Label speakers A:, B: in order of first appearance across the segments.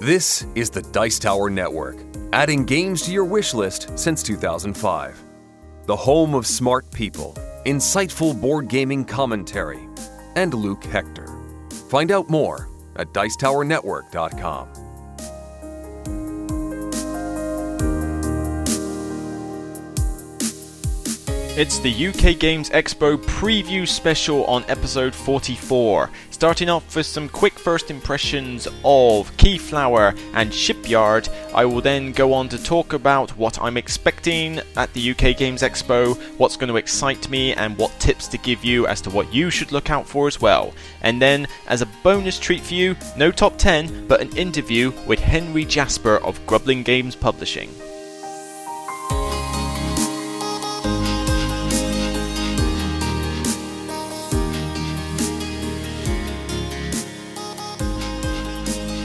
A: This is the Dice Tower Network, adding games to your wish list since 2005. The home of smart people, insightful board gaming commentary, and Luke Hector. Find out more at Dicetowernetwork.com.
B: It's the UK Games Expo preview special on episode 44. Starting off with some quick first impressions of Keyflower and Shipyard, I will then go on to talk about what I'm expecting at the UK Games Expo, what's going to excite me, and what tips to give you as to what you should look out for as well. And then, as a bonus treat for you, no top 10, but an interview with Henry Jasper of Grublin Games Publishing.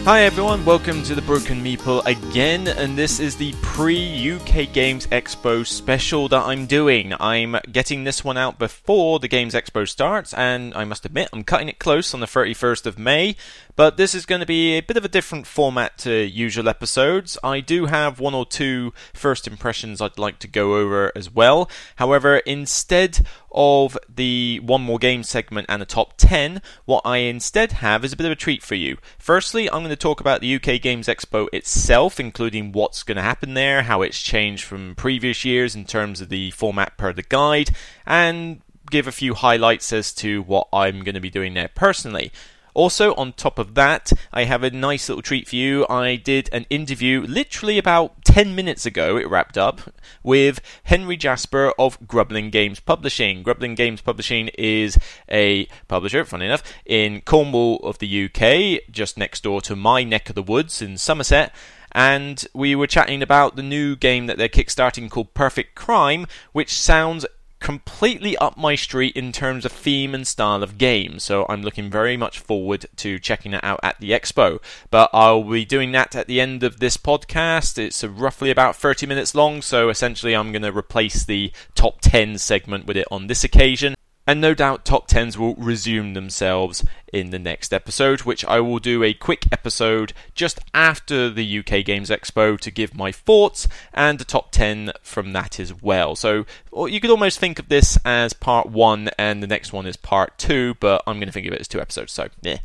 B: Hi everyone, welcome to the Broken Meeple again, and this is the pre UK Games Expo special that I'm doing. I'm getting this one out before the Games Expo starts, and I must admit, I'm cutting it close on the 31st of May, but this is going to be a bit of a different format to usual episodes. I do have one or two first impressions I'd like to go over as well. However, instead of the one more game segment and a top 10, what I instead have is a bit of a treat for you. Firstly, I'm going to talk about the UK Games Expo itself, including what's going to happen there, how it's changed from previous years in terms of the format per the guide, and give a few highlights as to what I'm going to be doing there personally. Also, on top of that, I have a nice little treat for you. I did an interview literally about 10 minutes ago, it wrapped up, with Henry Jasper of Grublin Games Publishing. Grublin Games Publishing is a publisher, funny enough, in Cornwall of the UK, just next door to my neck of the woods in Somerset and we were chatting about the new game that they're kickstarting called Perfect Crime, which sounds completely up my street in terms of theme and style of game. So I'm looking very much forward to checking it out at the expo. But I'll be doing that at the end of this podcast. It's roughly about 30 minutes long, so essentially I'm going to replace the top 10 segment with it on this occasion. And no doubt top 10s will resume themselves in the next episode, which I will do a quick episode just after the UK Games Expo to give my thoughts and the top 10 from that as well. So you could almost think of this as part one and the next one is part two, but I'm going to think of it as two episodes, so yeah.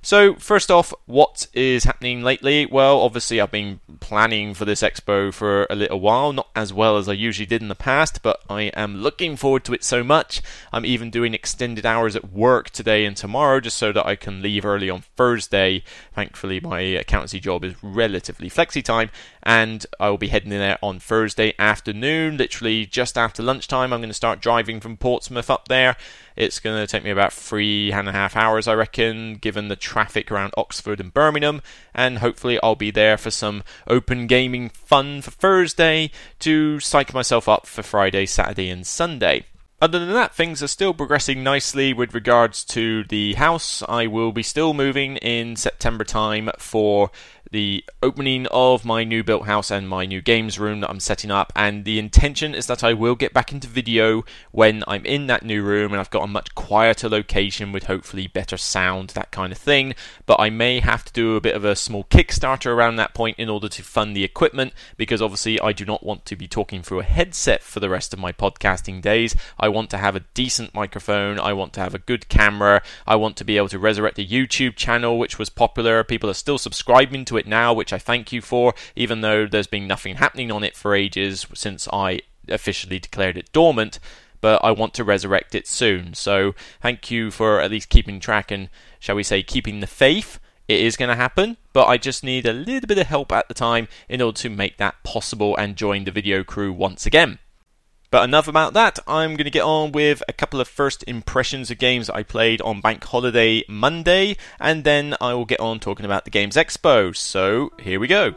B: So, first off, what is happening lately? Well, obviously, I've been planning for this expo for a little while, not as well as I usually did in the past, but I am looking forward to it so much. I'm even doing extended hours at work today and tomorrow just so that I can leave early on Thursday. Thankfully, my accountancy job is relatively flexi time, and I will be heading in there on Thursday afternoon, literally just after lunchtime. I'm going to start driving from Portsmouth up there it's going to take me about three and a half hours, I reckon, given the traffic around Oxford and Birmingham. And hopefully, I'll be there for some open gaming fun for Thursday to psych myself up for Friday, Saturday, and Sunday. Other than that, things are still progressing nicely with regards to the house. I will be still moving in September time for the opening of my new built house and my new games room that I'm setting up. And the intention is that I will get back into video when I'm in that new room and I've got a much quieter location with hopefully better sound, that kind of thing. But I may have to do a bit of a small Kickstarter around that point in order to fund the equipment because obviously I do not want to be talking through a headset for the rest of my podcasting days. I want to have a decent microphone, I want to have a good camera, I want to be able to resurrect the YouTube channel which was popular. People are still subscribing to it now, which I thank you for, even though there's been nothing happening on it for ages since I officially declared it dormant. But I want to resurrect it soon. So thank you for at least keeping track and, shall we say, keeping the faith. It is going to happen, but I just need a little bit of help at the time in order to make that possible and join the video crew once again. But enough about that. I'm going to get on with a couple of first impressions of games I played on Bank Holiday Monday, and then I will get on talking about the Games Expo. So here we go.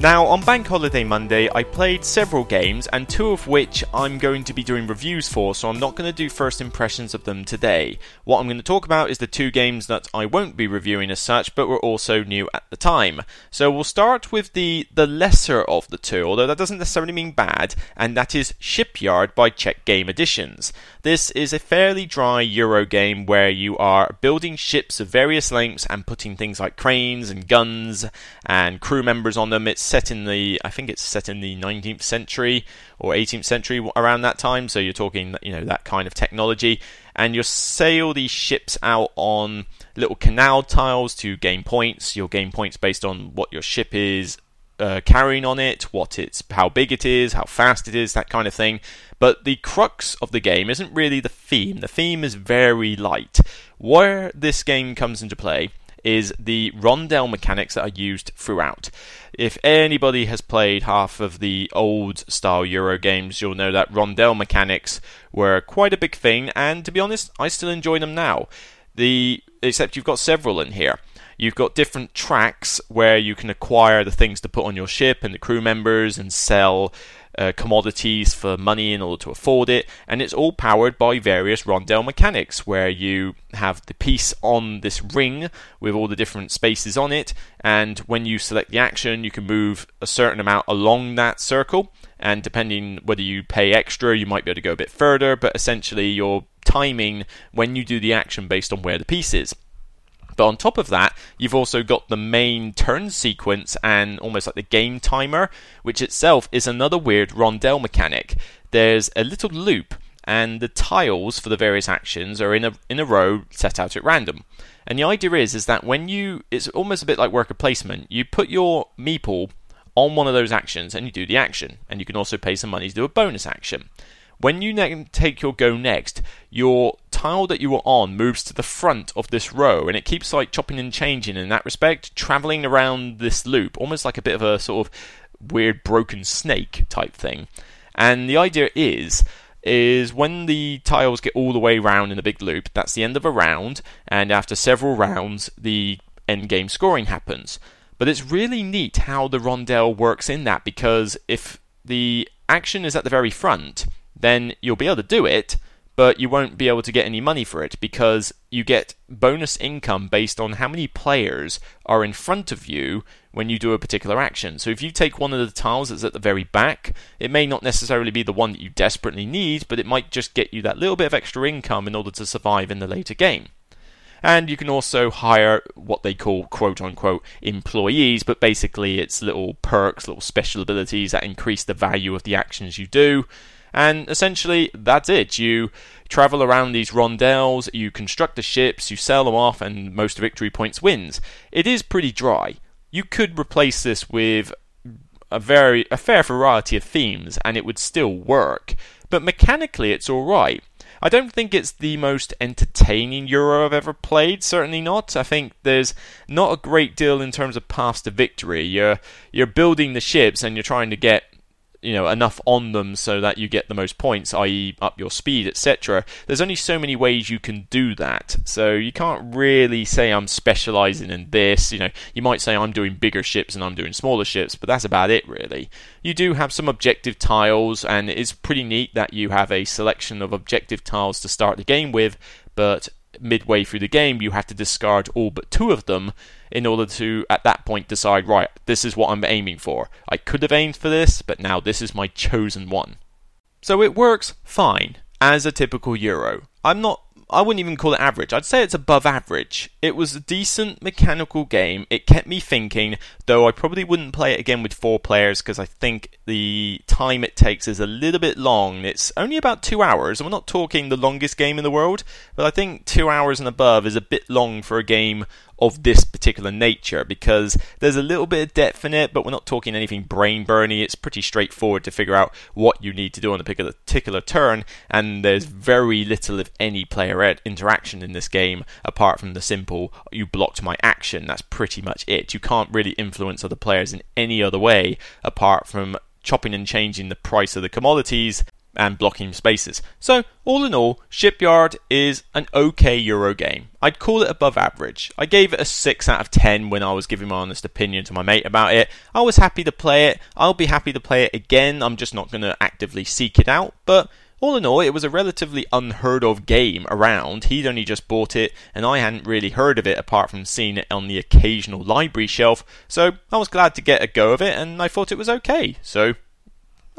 B: Now, on Bank Holiday Monday, I played several games, and two of which I'm going to be doing reviews for, so I'm not going to do first impressions of them today. What I'm going to talk about is the two games that I won't be reviewing as such, but were also new at the time. So we'll start with the, the lesser of the two, although that doesn't necessarily mean bad, and that is Shipyard by Czech Game Editions. This is a fairly dry Euro game where you are building ships of various lengths and putting things like cranes and guns and crew members on them. It's set in the, I think it's set in the 19th century or 18th century around that time. So you're talking, you know, that kind of technology. And you sail these ships out on little canal tiles to gain points. You'll gain points based on what your ship is uh, carrying on it, what it's, how big it is, how fast it is, that kind of thing. But the crux of the game isn't really the theme. The theme is very light. Where this game comes into play is the rondel mechanics that are used throughout. If anybody has played half of the old style Euro games, you'll know that rondel mechanics were quite a big thing, and to be honest, I still enjoy them now. The except you've got several in here. You've got different tracks where you can acquire the things to put on your ship and the crew members and sell uh, commodities for money in order to afford it, and it's all powered by various rondel mechanics where you have the piece on this ring with all the different spaces on it, and when you select the action, you can move a certain amount along that circle, and depending whether you pay extra, you might be able to go a bit further, but essentially you're timing when you do the action based on where the piece is. But on top of that, you've also got the main turn sequence and almost like the game timer, which itself is another weird rondel mechanic. There's a little loop, and the tiles for the various actions are in a in a row set out at random. And the idea is is that when you it's almost a bit like worker placement. You put your meeple on one of those actions and you do the action, and you can also pay some money to do a bonus action. When you ne- take your go next, your tile that you were on moves to the front of this row, and it keeps like chopping and changing in that respect, traveling around this loop, almost like a bit of a sort of weird broken snake type thing. And the idea is is when the tiles get all the way round in a big loop, that's the end of a round, and after several rounds, the end game scoring happens. But it's really neat how the rondel works in that because if the action is at the very front, then you'll be able to do it, but you won't be able to get any money for it because you get bonus income based on how many players are in front of you when you do a particular action. So if you take one of the tiles that's at the very back, it may not necessarily be the one that you desperately need, but it might just get you that little bit of extra income in order to survive in the later game. And you can also hire what they call quote unquote employees, but basically it's little perks, little special abilities that increase the value of the actions you do. And essentially, that's it. You travel around these rondels, you construct the ships, you sell them off, and most victory points wins. It is pretty dry. You could replace this with a very a fair variety of themes, and it would still work. But mechanically, it's all right. I don't think it's the most entertaining Euro I've ever played. Certainly not. I think there's not a great deal in terms of paths to victory. You're you're building the ships and you're trying to get you know enough on them so that you get the most points i.e. up your speed etc there's only so many ways you can do that. So you can't really say i'm specializing in this. You know you might say i'm doing bigger ships and i'm doing smaller ships but that's about it really. You do have some objective tiles and it's pretty neat that you have a selection of objective tiles to start the game with but midway through the game you have to discard all but two of them in order to, at that point, decide, right, this is what I'm aiming for. I could have aimed for this, but now this is my chosen one. So it works fine as a typical Euro. I'm not I wouldn't even call it average. I'd say it's above average. It was a decent mechanical game. It kept me thinking, though I probably wouldn't play it again with four players because I think the time it takes is a little bit long. It's only about two hours, and we're not talking the longest game in the world, but I think two hours and above is a bit long for a game of this particular nature because there's a little bit of depth in it, but we're not talking anything brain burny. It's pretty straightforward to figure out what you need to do on a particular, particular turn, and there's very little, if any, player interaction in this game apart from the simple you blocked my action. That's pretty much it. You can't really influence other players in any other way apart from chopping and changing the price of the commodities and blocking spaces. So, all in all, Shipyard is an okay Euro game. I'd call it above average. I gave it a 6 out of 10 when I was giving my honest opinion to my mate about it. I was happy to play it. I'll be happy to play it again. I'm just not going to actively seek it out. But all in all, it was a relatively unheard of game around. He'd only just bought it, and I hadn't really heard of it apart from seeing it on the occasional library shelf. So I was glad to get a go of it, and I thought it was okay. So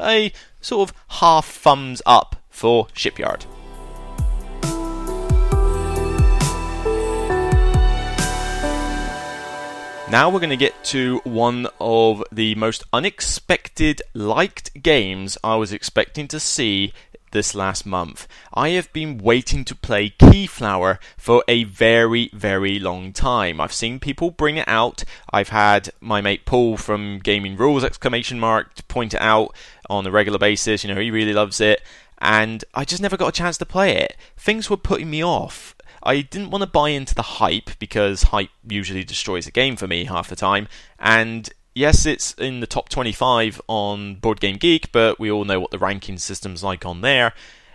B: a sort of half thumbs up for Shipyard. Now we're going to get to one of the most unexpected liked games I was expecting to see this last month. I have been waiting to play Keyflower for a very, very long time. I've seen people bring it out. I've had my mate Paul from Gaming Rules exclamation mark point it out on a regular basis. You know, he really loves it. And I just never got a chance to play it. Things were putting me off. I didn't want to buy into the hype because hype usually destroys a game for me half the time. And yes, it's in the top 25 on Board Game Geek, but we all know what the ranking system's like on there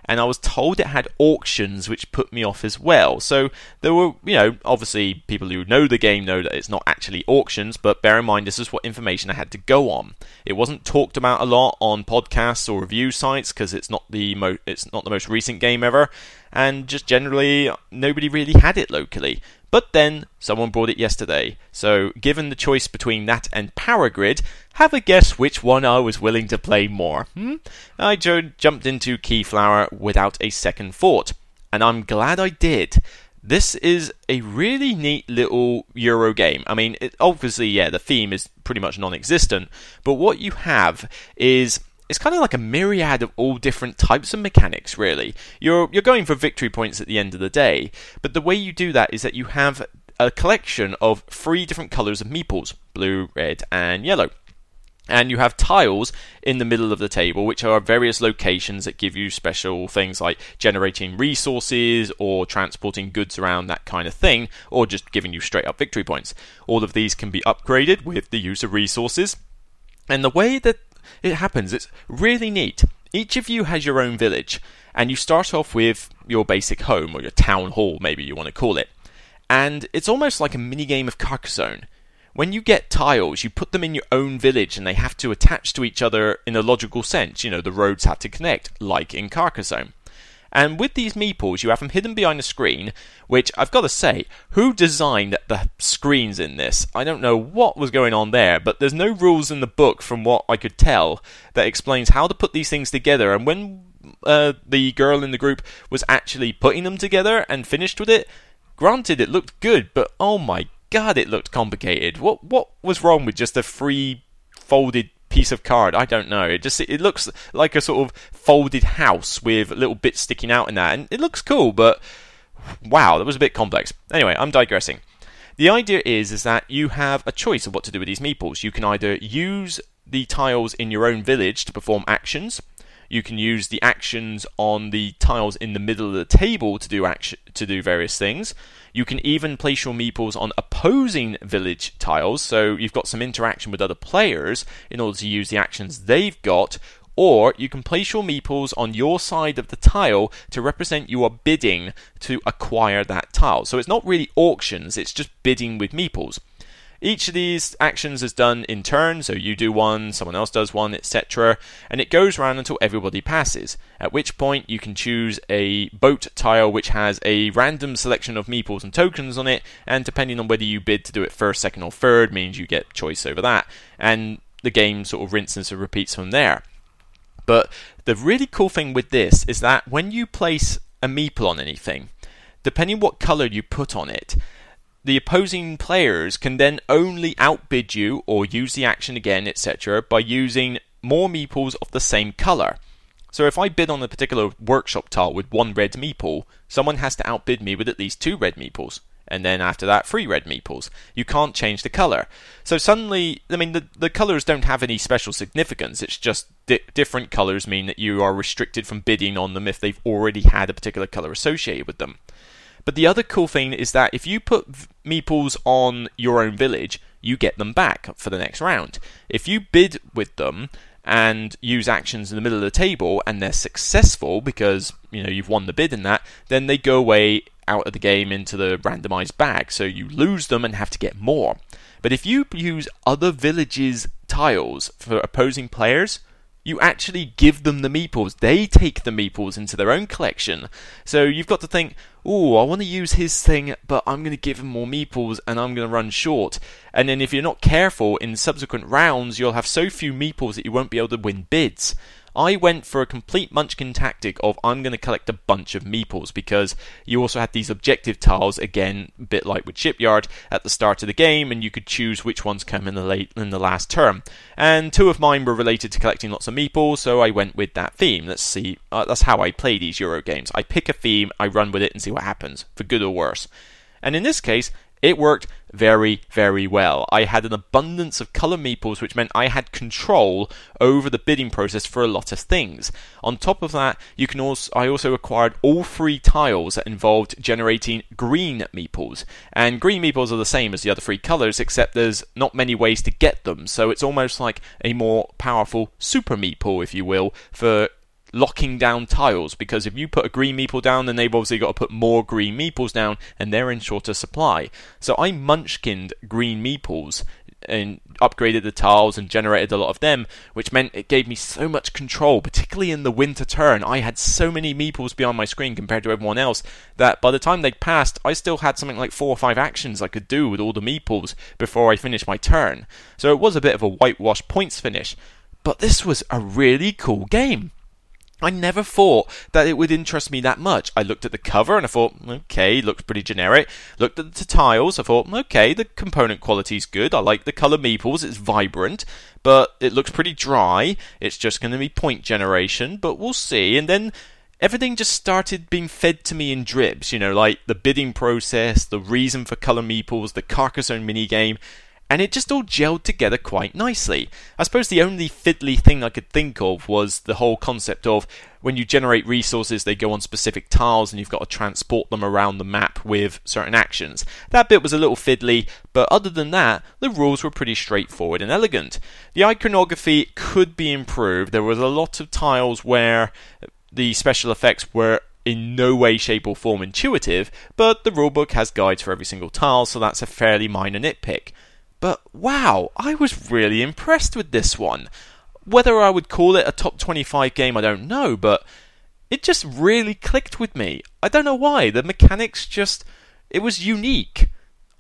B: and I was told it had auctions, which put me off as well. So there were, you know, obviously people who know the game know that it's not actually auctions, but bear in mind this is what information I had to go on. It wasn't talked about a lot on podcasts or review sites because it's not the mo- it's not the most recent game ever, and just generally nobody really had it locally. But then someone brought it yesterday. So, given the choice between that and Power Grid, have a guess which one I was willing to play more. Hmm? I jumped into Keyflower without a second thought, and I'm glad I did. This is a really neat little Euro game. I mean, it, obviously, yeah, the theme is pretty much non existent, but what you have is it's kind of like a myriad of all different types of mechanics really you're you're going for victory points at the end of the day but the way you do that is that you have a collection of three different colors of meeples blue red and yellow and you have tiles in the middle of the table, which are various locations that give you special things like generating resources or transporting goods around, that kind of thing, or just giving you straight up victory points. All of these can be upgraded with the use of resources. And the way that it happens. It's really neat. Each of you has your own village, and you start off with your basic home, or your town hall, maybe you want to call it. And it's almost like a mini game of Carcassonne. When you get tiles, you put them in your own village and they have to attach to each other in a logical sense. You know, the roads have to connect, like in Carcassonne. And with these meeples, you have them hidden behind a screen, which I've got to say, who designed the screens in this? I don't know what was going on there, but there's no rules in the book, from what I could tell, that explains how to put these things together. And when uh, the girl in the group was actually putting them together and finished with it, granted it looked good, but oh my god, it looked complicated. What what was wrong with just a free folded piece of card. I don't know. It just it looks like a sort of folded house with little bits sticking out in that, and it looks cool. But wow, that was a bit complex. Anyway, I'm digressing. The idea is is that you have a choice of what to do with these meeples. You can either use the tiles in your own village to perform actions. You can use the actions on the tiles in the middle of the table to do action to do various things. You can even place your meeples on opposing village tiles, so you've got some interaction with other players in order to use the actions they've got. Or you can place your meeples on your side of the tile to represent you are bidding to acquire that tile. So it's not really auctions, it's just bidding with meeples. Each of these actions is done in turn, so you do one, someone else does one, etc. And it goes around until everybody passes, at which point you can choose a boat tile which has a random selection of meeples and tokens on it, and depending on whether you bid to do it first, second, or third, means you get choice over that. And the game sort of rinses and repeats from there. But the really cool thing with this is that when you place a meeple on anything, depending what color you put on it, the opposing players can then only outbid you or use the action again, etc., by using more meeples of the same color. So if I bid on a particular workshop tile with one red meeple, someone has to outbid me with at least two red meeples. And then after that, three red meeples. You can't change the color. So suddenly, I mean, the, the colors don't have any special significance. It's just di- different colors mean that you are restricted from bidding on them if they've already had a particular color associated with them. But the other cool thing is that if you put meeples on your own village, you get them back for the next round. If you bid with them and use actions in the middle of the table and they're successful because you know you've won the bid in that, then they go away out of the game into the randomized bag. So you lose them and have to get more. But if you use other villages' tiles for opposing players, you actually give them the meeples. They take the meeples into their own collection. So you've got to think, oh, I want to use his thing, but I'm going to give him more meeples and I'm going to run short. And then if you're not careful in subsequent rounds, you'll have so few meeples that you won't be able to win bids. I went for a complete munchkin tactic of I'm going to collect a bunch of meeples because you also had these objective tiles again, a bit like with Shipyard at the start of the game, and you could choose which ones come in the late in the last term. And two of mine were related to collecting lots of meeples, so I went with that theme. Let's see, uh, that's how I play these Euro games. I pick a theme, I run with it, and see what happens, for good or worse. And in this case, it worked very, very well. I had an abundance of color meeples, which meant I had control over the bidding process for a lot of things. On top of that, you can also I also acquired all three tiles that involved generating green meeples. And green meeples are the same as the other three colors, except there's not many ways to get them. So it's almost like a more powerful super meeple, if you will, for locking down tiles because if you put a green meeple down, then they've obviously got to put more green meeples down, and they're in shorter supply. So I munchkined green meeples and upgraded the tiles and generated a lot of them, which meant it gave me so much control, particularly in the winter turn. I had so many meeples beyond my screen compared to everyone else that by the time they'd passed, I still had something like four or five actions I could do with all the meeples before I finished my turn. So it was a bit of a whitewash points finish. But this was a really cool game. I never thought that it would interest me that much. I looked at the cover and I thought, okay, looks pretty generic. Looked at the tiles, I thought, okay, the component quality is good. I like the color meeples, it's vibrant, but it looks pretty dry. It's just going to be point generation, but we'll see. And then everything just started being fed to me in dribs, you know, like the bidding process, the reason for color meeples, the Carcassonne minigame, and it just all gelled together quite nicely. I suppose the only fiddly thing I could think of was the whole concept of when you generate resources, they go on specific tiles and you've got to transport them around the map with certain actions. That bit was a little fiddly, but other than that, the rules were pretty straightforward and elegant. The iconography could be improved. There was a lot of tiles where the special effects were in no way, shape, or form intuitive, but the rulebook has guides for every single tile, so that's a fairly minor nitpick. But wow, I was really impressed with this one. Whether I would call it a top 25 game, I don't know, but it just really clicked with me. I don't know why. The mechanics just. It was unique.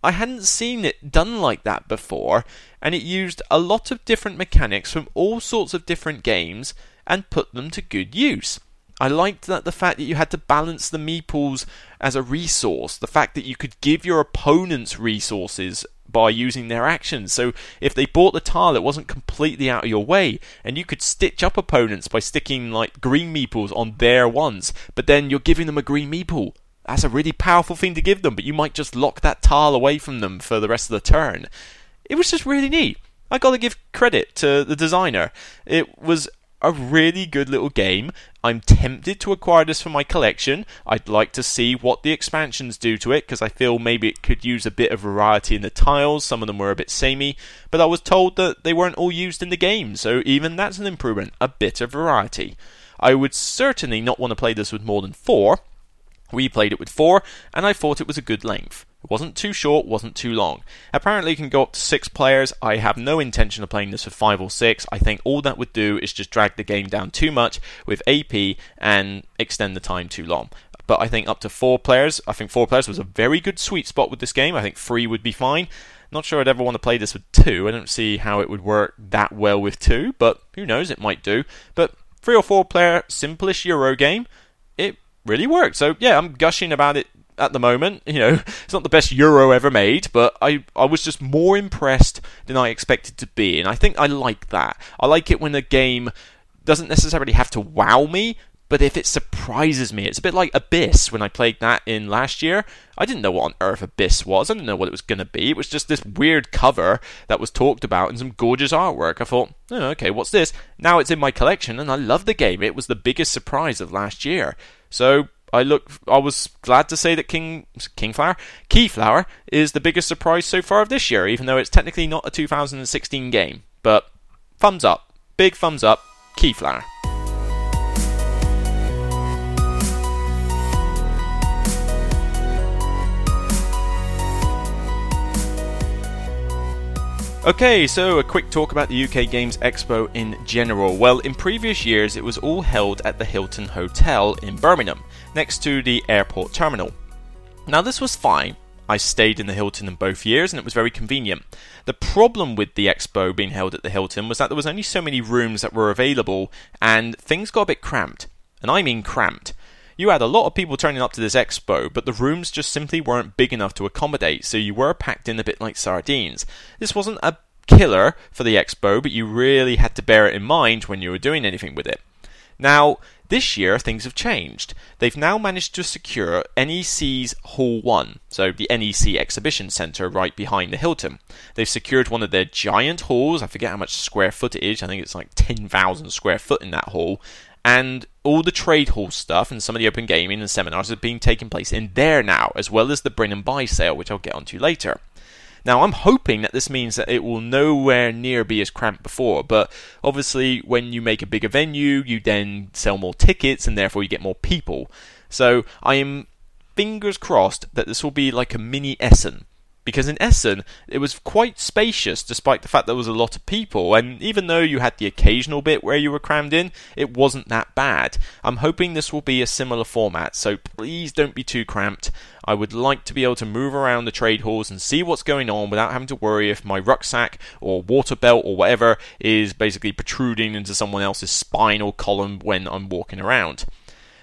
B: I hadn't seen it done like that before, and it used a lot of different mechanics from all sorts of different games and put them to good use. I liked that the fact that you had to balance the meeples as a resource, the fact that you could give your opponents resources by using their actions. So if they bought the tile, it wasn't completely out of your way, and you could stitch up opponents by sticking like green meeples on their ones, but then you're giving them a green meeple. That's a really powerful thing to give them, but you might just lock that tile away from them for the rest of the turn. It was just really neat. I gotta give credit to the designer. It was a really good little game. I'm tempted to acquire this for my collection. I'd like to see what the expansions do to it because I feel maybe it could use a bit of variety in the tiles. Some of them were a bit samey, but I was told that they weren't all used in the game, so even that's an improvement. A bit of variety. I would certainly not want to play this with more than four. We played it with four, and I thought it was a good length. It wasn't too short, wasn't too long. Apparently, it can go up to six players. I have no intention of playing this for five or six. I think all that would do is just drag the game down too much with AP and extend the time too long. But I think up to four players, I think four players was a very good sweet spot with this game. I think three would be fine. Not sure I'd ever want to play this with two. I don't see how it would work that well with two, but who knows, it might do. But three or four player, simplish Euro game, it really worked. So yeah, I'm gushing about it at the moment. You know, it's not the best Euro ever made, but I, I was just more impressed than I expected to be. And I think I like that. I like it when a game doesn't necessarily have to wow me, but if it surprises me, it's a bit like Abyss when I played that in last year. I didn't know what on earth Abyss was. I didn't know what it was going to be. It was just this weird cover that was talked about and some gorgeous artwork. I thought, oh, okay, what's this? Now it's in my collection and I love the game. It was the biggest surprise of last year. So I look. I was glad to say that King Kingflower Keyflower is the biggest surprise so far of this year, even though it's technically not a 2016 game. But thumbs up. Big thumbs up, Keyflower. Okay, so a quick talk about the UK Games Expo in general. Well, in previous years, it was all held at the Hilton Hotel in Birmingham, next to the airport terminal. Now, this was fine. I stayed in the Hilton in both years and it was very convenient. The problem with the expo being held at the Hilton was that there was only so many rooms that were available and things got a bit cramped. And I mean cramped. You had a lot of people turning up to this expo, but the rooms just simply weren't big enough to accommodate, so you were packed in a bit like sardines. This wasn't a killer for the expo, but you really had to bear it in mind when you were doing anything with it. Now, this year things have changed. They've now managed to secure NEC's Hall 1, so the NEC Exhibition Centre right behind the Hilton. They've secured one of their giant halls, I forget how much square footage, I think it's like 10,000 square foot in that hall, and all the trade hall stuff and some of the open gaming and seminars are being taken place in there now, as well as the bring and buy sale, which I'll get onto later. Now, I'm hoping that this means that it will nowhere near be as cramped before, but obviously, when you make a bigger venue, you then sell more tickets and therefore you get more people. So, I am fingers crossed that this will be like a mini Essen because in Essen it was quite spacious despite the fact there was a lot of people and even though you had the occasional bit where you were crammed in it wasn't that bad. I'm hoping this will be a similar format so please don't be too cramped. I would like to be able to move around the trade halls and see what's going on without having to worry if my rucksack or water belt or whatever is basically protruding into someone else's spinal column when i'm walking around.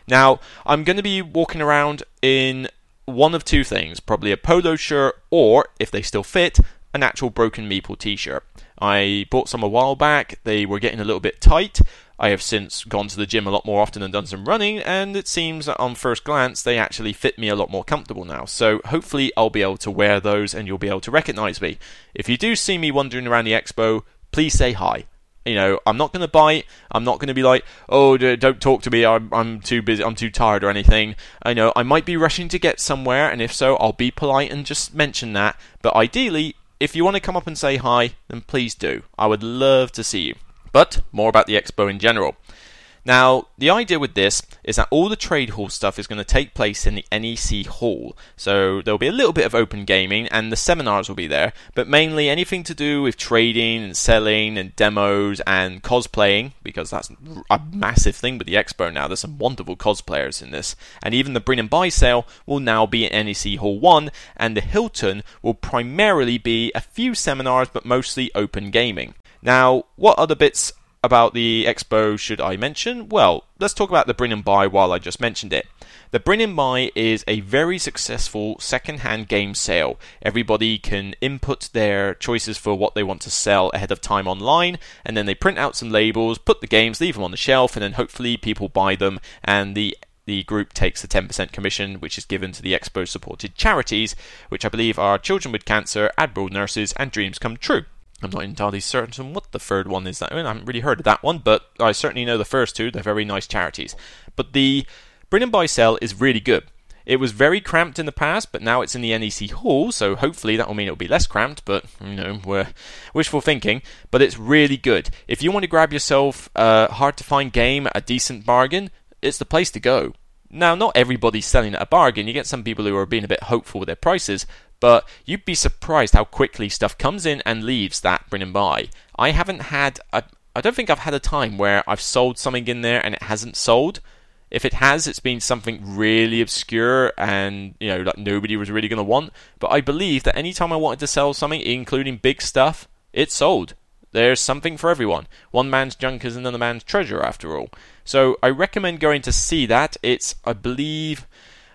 B: Now, I'm going to be walking around in one of two things probably a polo shirt, or, if they still fit, an actual Broken Meeple t shirt. I bought some a while back, they were getting a little bit tight. I have since gone to the gym a lot more often and done some running, and it seems that on first glance they actually fit me a lot more comfortable now. So hopefully I'll be able to wear those and you'll be able to recognize me. If you do see me wandering around the expo, please say hi. You know, I'm not going to bite. I'm not going to be like, oh, don't talk to me. I'm, I'm too busy. I'm too tired or anything. I know I might be rushing to get somewhere, and if so, I'll be polite and just mention that. But ideally, if you want to come up and say hi, then please do. I would love to see you. But more about the expo in general. Now, the idea with this is that all the trade hall stuff is going to take place in the NEC hall. So there'll be a little bit of open gaming and the seminars will be there, but mainly anything to do with trading and selling and demos and cosplaying, because that's a massive thing with the expo now. There's some wonderful cosplayers in this. And even the bring and buy sale will now be at NEC Hall 1, and the Hilton will primarily be a few seminars, but mostly open gaming. Now, what other bits about the expo should I mention? Well, let's talk about the Bring and Buy while I just mentioned it. The Bring and Buy is a very successful second-hand game sale. Everybody can input their choices for what they want to sell ahead of time online, and then they print out some labels, put the games, leave them on the shelf, and then hopefully people buy them, and the the group takes the 10% commission, which is given to the Expo supported charities, which I believe are Children with Cancer, Admiral Nurses, and Dreams Come True. I'm not entirely certain what the third one is. That I, mean, I haven't really heard of that one, but I certainly know the first two. They're very nice charities. But the Bring and Buy Sell is really good. It was very cramped in the past, but now it's in the NEC Hall, so hopefully that will mean it'll be less cramped, but, you know, we're wishful thinking. But it's really good. If you want to grab yourself a hard to find game at a decent bargain, it's the place to go. Now, not everybody's selling at a bargain. You get some people who are being a bit hopeful with their prices, but you'd be surprised how quickly stuff comes in and leaves that bring and buy. I haven't had a, I don't think I've had a time where I've sold something in there and it hasn't sold. If it has, it's been something really obscure and you know like nobody was really going to want. But I believe that anytime I wanted to sell something, including big stuff, it sold. There's something for everyone. One man's junk is another man's treasure, after all. So I recommend going to see that. It's, I believe,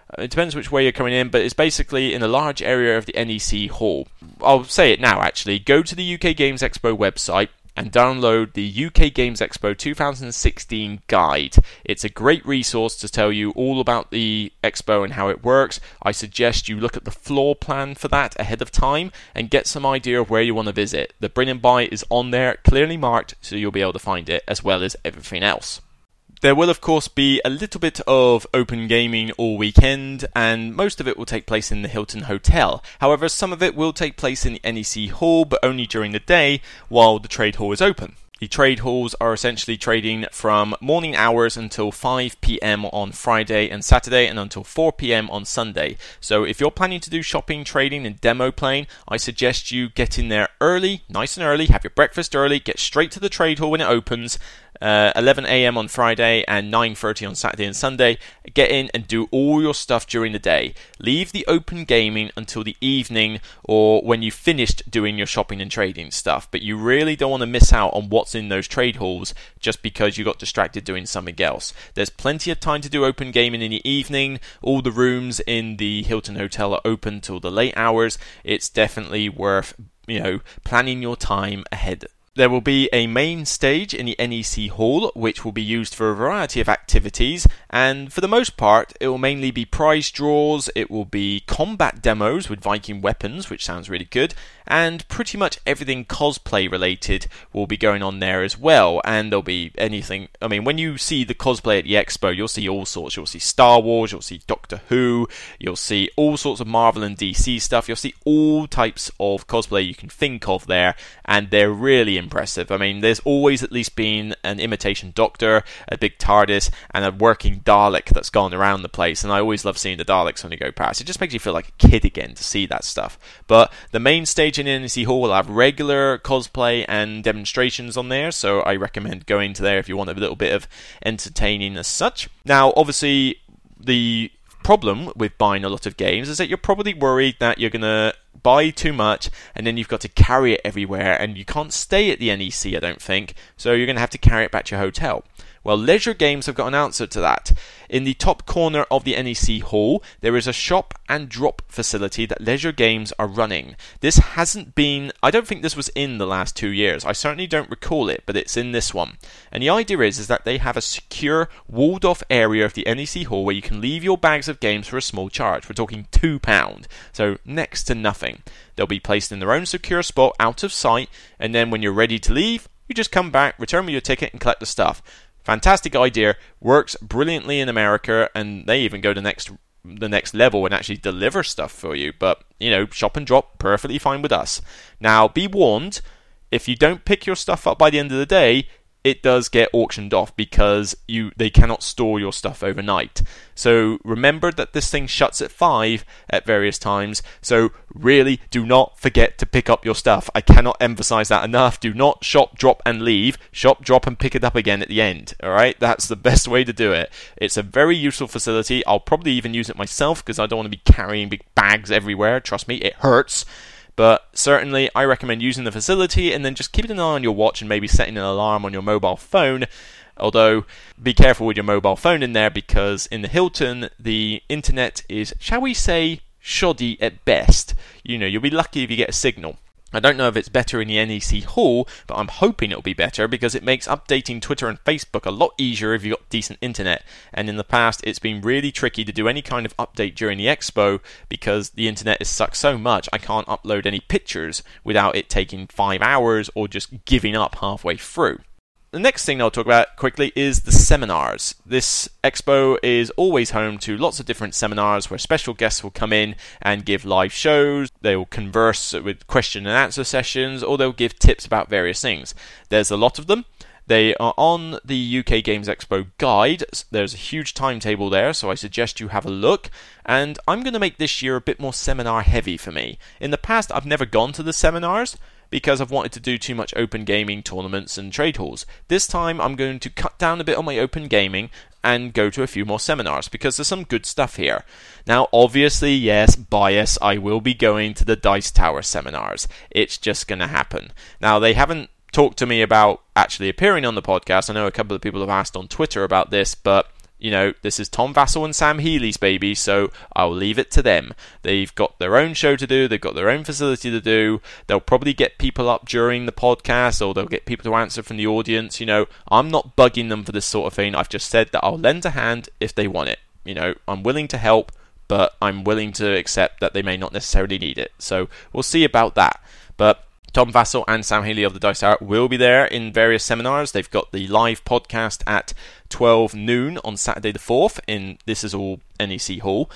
B: Uh, it depends which way you're coming in, but it's basically in a large area of the NEC hall. I'll say it now actually. Go to the UK Games Expo website and download the UK Games Expo 2016 guide. It's a great resource to tell you all about the expo and how it works. I suggest you look at the floor plan for that ahead of time and get some idea of where you want to visit. The bring and buy is on there, clearly marked, so you'll be able to find it as well as everything else. There will, of course, be a little bit of open gaming all weekend, and most of it will take place in the Hilton Hotel. However, some of it will take place in the NEC Hall, but only during the day while the trade hall is open. The trade halls are essentially trading from morning hours until 5 pm on Friday and Saturday and until 4 pm on Sunday. So if you're planning to do shopping, trading, and demo playing, I suggest you get in there early, nice and early, have your breakfast early, get straight to the trade hall when it opens, uh, 11 a.m. on Friday and 9:30 on Saturday and Sunday. Get in and do all your stuff during the day. Leave the open gaming until the evening or when you've finished doing your shopping and trading stuff. But you really don't want to miss out on what's in those trade halls just because you got distracted doing something else. There's plenty of time to do open gaming in the evening. All the rooms in the Hilton Hotel are open till the late hours. It's definitely worth you know planning your time ahead there will be a main stage in the NEC Hall, which will be used for a variety of activities, and for the most part, it will mainly be prize draws, it will be combat demos with Viking weapons, which sounds really good, and pretty much everything cosplay related will be going on there as well. And there'll be anything. I mean, when you see the cosplay at the expo, you'll see all sorts. You'll see Star Wars, you'll see Doctor Who, you'll see all sorts of Marvel and DC stuff. You'll see all types of cosplay you can think of there, and they're really impressive. I mean, there's always at least been an imitation Doctor, a big TARDIS, and a working Dalek that's gone around the place. And I always love seeing the Daleks when you go past. It just makes you feel like a kid again to see that stuff. But the main stage in NEC Hall will have regular cosplay and demonstrations on there, so I recommend going to there if you want a little bit of entertaining as such. Now, obviously, the problem with buying a lot of games is that you're probably worried that you're going to buy too much and then you've got to carry it everywhere and you can't stay at the NEC, I don't think, so you're going to have to carry it back to your hotel. Well, Leisure Games have got an answer to that. In the top corner of the NEC hall, there is a shop and drop facility that Leisure Games are running. This hasn't been, I don't think this was in the last two years. I certainly don't recall it, but it's in this one. And the idea is, is that they have a secure, walled off area of the NEC hall where you can leave your bags of games for a small charge. We're talking £2, so next to nothing. They'll be placed in their own secure spot out of sight, and then when you're ready to leave, you just come back, return me your ticket, and collect the stuff. Fantastic idea, works brilliantly in America, and they even go the next the next level and actually deliver stuff for you. But you know, shop and drop perfectly fine with us. Now, be warned, if you don't pick your stuff up by the end of the day, it does get auctioned off because you they cannot store your stuff overnight. So remember that this thing shuts at 5 at various times. So really do not forget to pick up your stuff. I cannot emphasize that enough. Do not shop, drop and leave. Shop, drop and pick it up again at the end. All right? That's the best way to do it. It's a very useful facility. I'll probably even use it myself because I don't want to be carrying big bags everywhere. Trust me, it hurts. But certainly, I recommend using the facility and then just keeping an eye on your watch and maybe setting an alarm on your mobile phone. Although, be careful with your mobile phone in there because in the Hilton, the internet is, shall we say, shoddy at best. You know, you'll be lucky if you get a signal. I don't know if it's better in the NEC Hall, but I'm hoping it'll be better because it makes updating Twitter and Facebook a lot easier if you've got decent internet. And in the past, it's been really tricky to do any kind of update during the expo because the internet is sucked so much I can't upload any pictures without it taking five hours or just giving up halfway through. The next thing I'll talk about quickly is the seminars. This expo is always home to lots of different seminars where special guests will come in and give live shows. They will converse with question and answer sessions, or they'll give tips about various things. There's a lot of them. They are on the UK Games Expo guide. There's a huge timetable there, so I suggest you have a look. And I'm going to make this year a bit more seminar heavy for me. In the past, I've never gone to the seminars because I've wanted to do too much open gaming tournaments and trade halls. This time I'm going to cut down a bit on my open gaming and go to a few more seminars because there's some good stuff here. Now, obviously, yes, bias, I will be going to the Dice Tower seminars. It's just going to happen. Now, they haven't talked to me about actually appearing on the podcast. I know a couple of people have asked on Twitter about this, but you know, this is Tom Vasel and Sam Healey's baby, so I'll leave it to them. They've got their own show to do, they've got their own facility to do. They'll probably get people up during the podcast or they'll get people to answer from the audience. You know, I'm not bugging them for this sort of thing. I've just said that I'll lend a hand if they want it. You know, I'm willing to help, but I'm willing to accept that they may not necessarily need it. So we'll see about that. But Tom Vasel and Sam Healey of the Dice Tower will be there in various seminars. They've got the live podcast at 12 noon on Saturday the 4th in This Is All NEC Hall.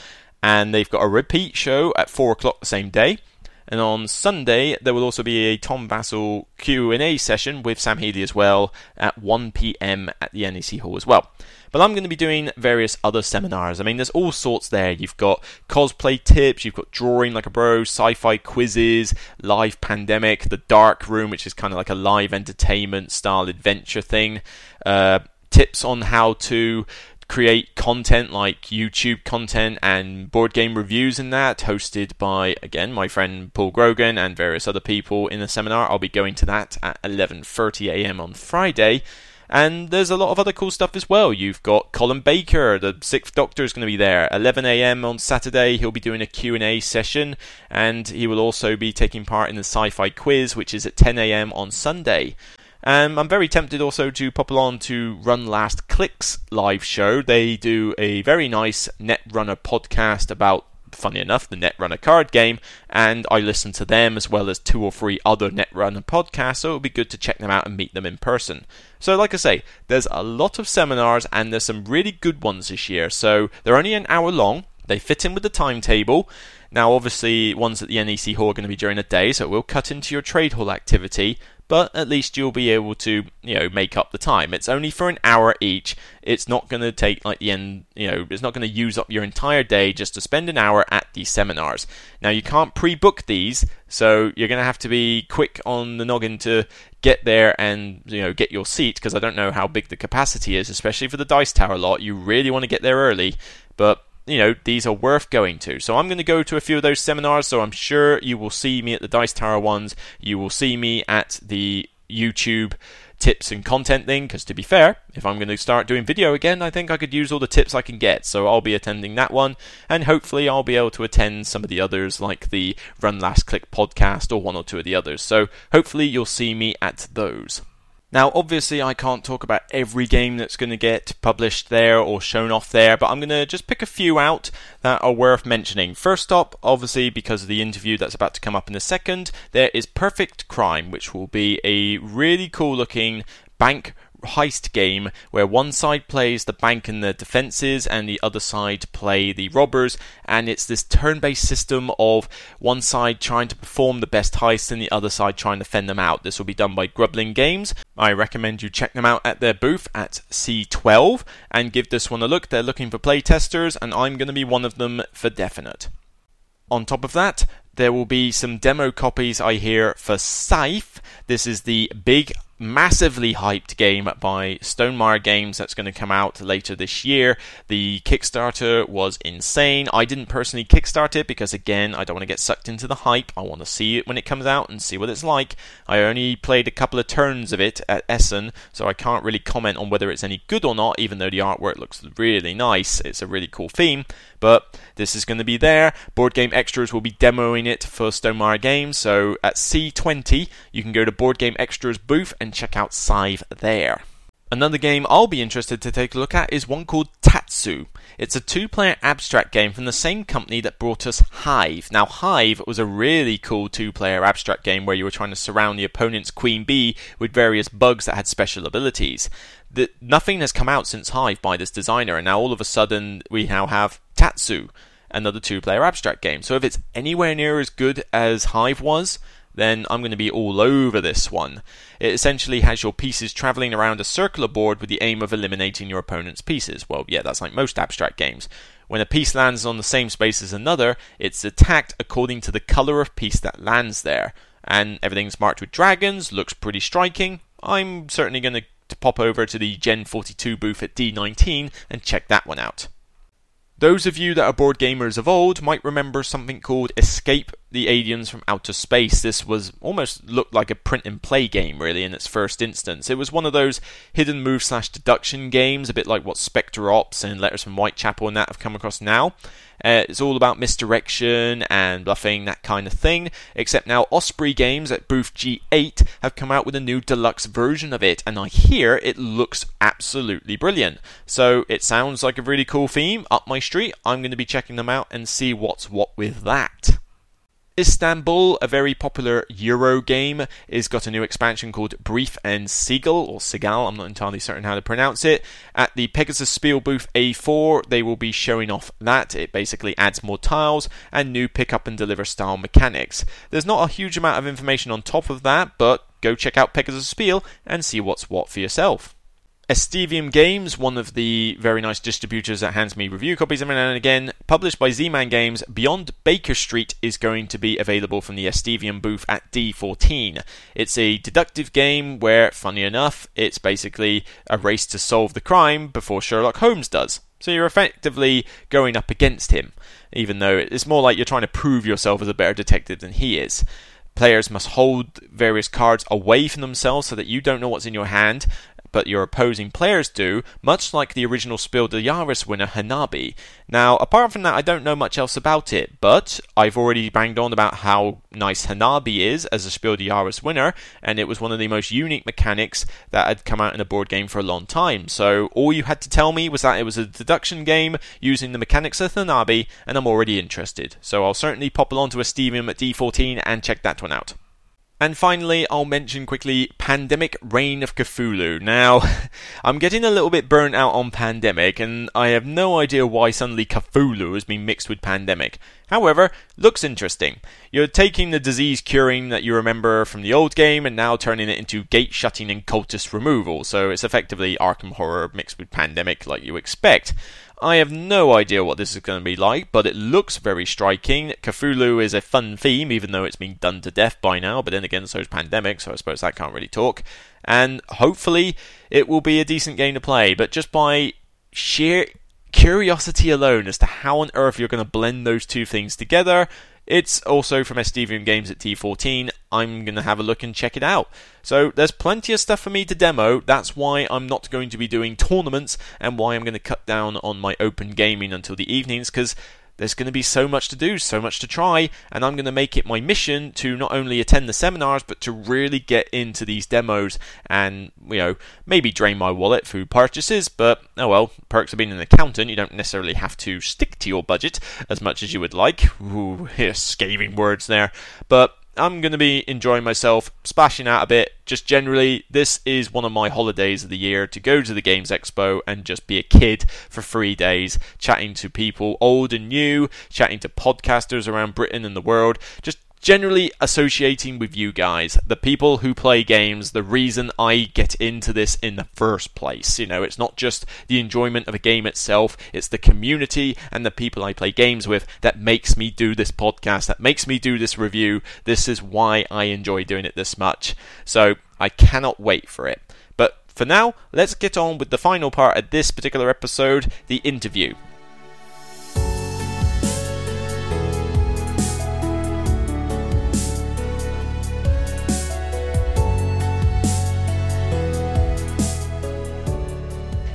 B: And they've got a repeat show at 4 o'clock the same day. And on Sunday, there will also be a Tom Vasel Q&A session with Sam Healey as well at 1 p.m. at the NEC Hall as well. But I'm going to be doing various other seminars. I mean, there's all sorts there. You've got cosplay tips, you've got drawing like a bro, sci fi quizzes, live pandemic, the dark room, which is kind of like a live entertainment style adventure thing, uh, tips on how to create content like YouTube content and board game reviews and that, hosted by again my friend Paul Grogan and various other people in the seminar. I'll be going to that at 11:30 a.m. on Friday. And there's a lot of other cool stuff as well. You've got Colin Baker, the Sixth Doctor, is going to be there. 11 a.m. on Saturday, he'll be doing a Q&A session, and he will also be taking part in the Sci-Fi Quiz, which is at 10 a.m. on Sunday. Um, I'm very tempted also to pop along to Run Last Clicks live show. They do a very nice Netrunner podcast about funny enough, the Netrunner card game, and I listen to them as well as two or three other Netrunner podcasts, so it would be good to check them out and meet them in person. So, like I say, there's a lot of seminars and there's some really good ones this year. So, they're only an hour long, they fit in with the timetable. Now, obviously, ones at the NEC Hall are going to be during the day, so it will cut into your trade hall activity, but at least you'll be able to, you know, make up the time. It's only for an hour each. It's not going to take like the end, you know, it's not going to use up your entire day just to spend an hour at these seminars. Now you can't pre-book these, so you're going to have to be quick on the noggin to get there and you know get your seat because I don't know how big the capacity is, especially for the Dice Tower lot. You really want to get there early, but you know, these are worth going to. So I'm going to go to a few of those seminars, so I'm sure you will see me at the Dice Tower ones. You will see me at the YouTube tips and content thing, because to be fair, if I'm going to start doing video again, I think I could use all the tips I can get. So I'll be attending that one, and hopefully I'll be able to attend some of the others, like the Run Last Click podcast or one or two of the others. So hopefully you'll see me at those. Now, obviously, I can't talk about every game that's going to get published there or shown off there, but I'm going to just pick a few out that are worth mentioning. First up, obviously, because of the interview that's about to come up in a second, there is Perfect Crime, which will be a really cool looking bank heist game where one side plays the bank and the defenses and the other side play the robbers. And it's this turn-based system of one side trying to perform the best heist and the other side trying to fend them out. This will be done by Grublin games. I recommend you check them out at their booth at c12 and give this one a look. They're looking for playtesters and i'm going to be one of them for definite. On top of that, there will be some demo copies I hear for Scythe. This is the big massively hyped game by Stonemaier Games that's going to come out later this year. The Kickstarter was insane. I didn't personally kickstart it because, again, I don't want to get sucked into the hype. I want to see it when it comes out and see what it's like. I only played a couple of turns of it at Essen, so I can't really comment on whether it's any good or not, even though the artwork looks really nice. It's a really cool theme, but this is going to be there. Board Game Extras will be demoing it for Stonemaier Games, so at C20, you can go to Board Game Extras booth and check out Scythe there. Another game I'll be interested to take a look at is one called Tatsu. It's a two player abstract game from the same company that brought us Hive. Now, Hive was a really cool two player abstract game where you were trying to surround the opponent's queen bee with various bugs that had special abilities. The, nothing has come out since Hive by this designer, and now all of a sudden we now have Tatsu, another two player abstract game. So if it's anywhere near as good as Hive was, then I'm going to be all over this one. It essentially has your pieces traveling around a circular board with the aim of eliminating your opponent's pieces. Well, yeah, that's like most abstract games. When a piece lands on the same space as another, it's attacked according to the color of piece that lands there. And everything's marked with dragons, looks pretty striking. I'm certainly going to pop over to the Gen 42 booth at D19 and check that one out. Those of you that are board gamers of old might remember something called Escape the Aliens from Outer Space. This was almost looked like a print and play game, really, in its first instance. It was one of those hidden move slash deduction games, a bit like what Specter Ops and Letters from Whitechapel and that have come across now. Uh, it's all about misdirection and bluffing, that kind of thing. Except now Osprey Games at booth G8 have come out with a new deluxe version of it, and I hear it looks absolutely brilliant. So it sounds like a really cool theme up my street. I'm going to be checking them out and see what's what with that. Istanbul, a very popular Euro game, has got a new expansion called Brief and Siegel, or Seagal, I'm not entirely certain how to pronounce it. At the Pegasus Spiel booth A4, they will be showing off that. It basically adds more tiles and new pick up and deliver style mechanics. There's not a huge amount of information on top of that, but go check out Pegasus Spiel and see what's what for yourself. Esdevium Games, one of the very nice distributors that hands me review copies every now and again, published by Z-Man Games, Beyond Baker Street is going to be available from the Esdevium booth at D14. It's a deductive game where, funny enough, it's basically a race to solve the crime before Sherlock Holmes does. So you're effectively going up against him, even though it's more like you're trying to prove yourself as a better detective than he is. Players must hold various cards away from themselves so that you don't know what's in your hand, but your opposing players do, much like the original Spiel des Jahres winner Hanabi. Now, apart from that, I don't know much else about it, but I've already banged on about how nice Hanabi is as a Spiel des Jahres winner, and it was one of the most unique mechanics that had come out in a board game for a long time. So all you had to tell me was that it was a deduction game using the mechanics of Hanabi, and I'm already interested. So I'll certainly pop along to Esdevium at D14 and check that one out. And finally, I'll mention quickly Pandemic Reign of Cthulhu. Now, I'm getting a little bit burnt out on Pandemic, and I have no idea why suddenly Cthulhu has been mixed with Pandemic. However, looks interesting. You're taking the disease curing that you remember from the old game and now turning it into gate shutting and cultist removal, so it's effectively Arkham Horror mixed with Pandemic like you expect. I have no idea what this is going to be like, but it looks very striking. Cthulhu is a fun theme, even though it's been done to death by now, but then again, so is Pandemic, so I suppose that can't really talk. And hopefully, it will be a decent game to play, but just by sheer curiosity alone as to how on earth you're going to blend those two things together, it's also from Esdevium Games at T14. I'm going to have a look and check it out. So there's plenty of stuff for me to demo. That's why I'm not going to be doing tournaments and why I'm going to cut down on my open gaming until the evenings because there's going to be so much to do, so much to try, and I'm going to make it my mission to not only attend the seminars, but to really get into these demos and, you know, maybe drain my wallet through purchases. But, oh well, perks of being an accountant, you don't necessarily have to stick to your budget as much as you would like. Ooh, scathing words there. But I'm going to be enjoying myself, splashing out a bit. Just generally, this is one of my holidays of the year to go to the Games Expo and just be a kid for three days, chatting to people old and new, chatting to podcasters around Britain and the world, just generally associating with you guys, the people who play games, the reason I get into this in the first place. You know, it's not just the enjoyment of a game itself, it's the community and the people I play games with that makes me do this podcast, that makes me do this review. This is why I enjoy doing it this much. So I cannot wait for it. But for now, let's get on with the final part of this particular episode the interview.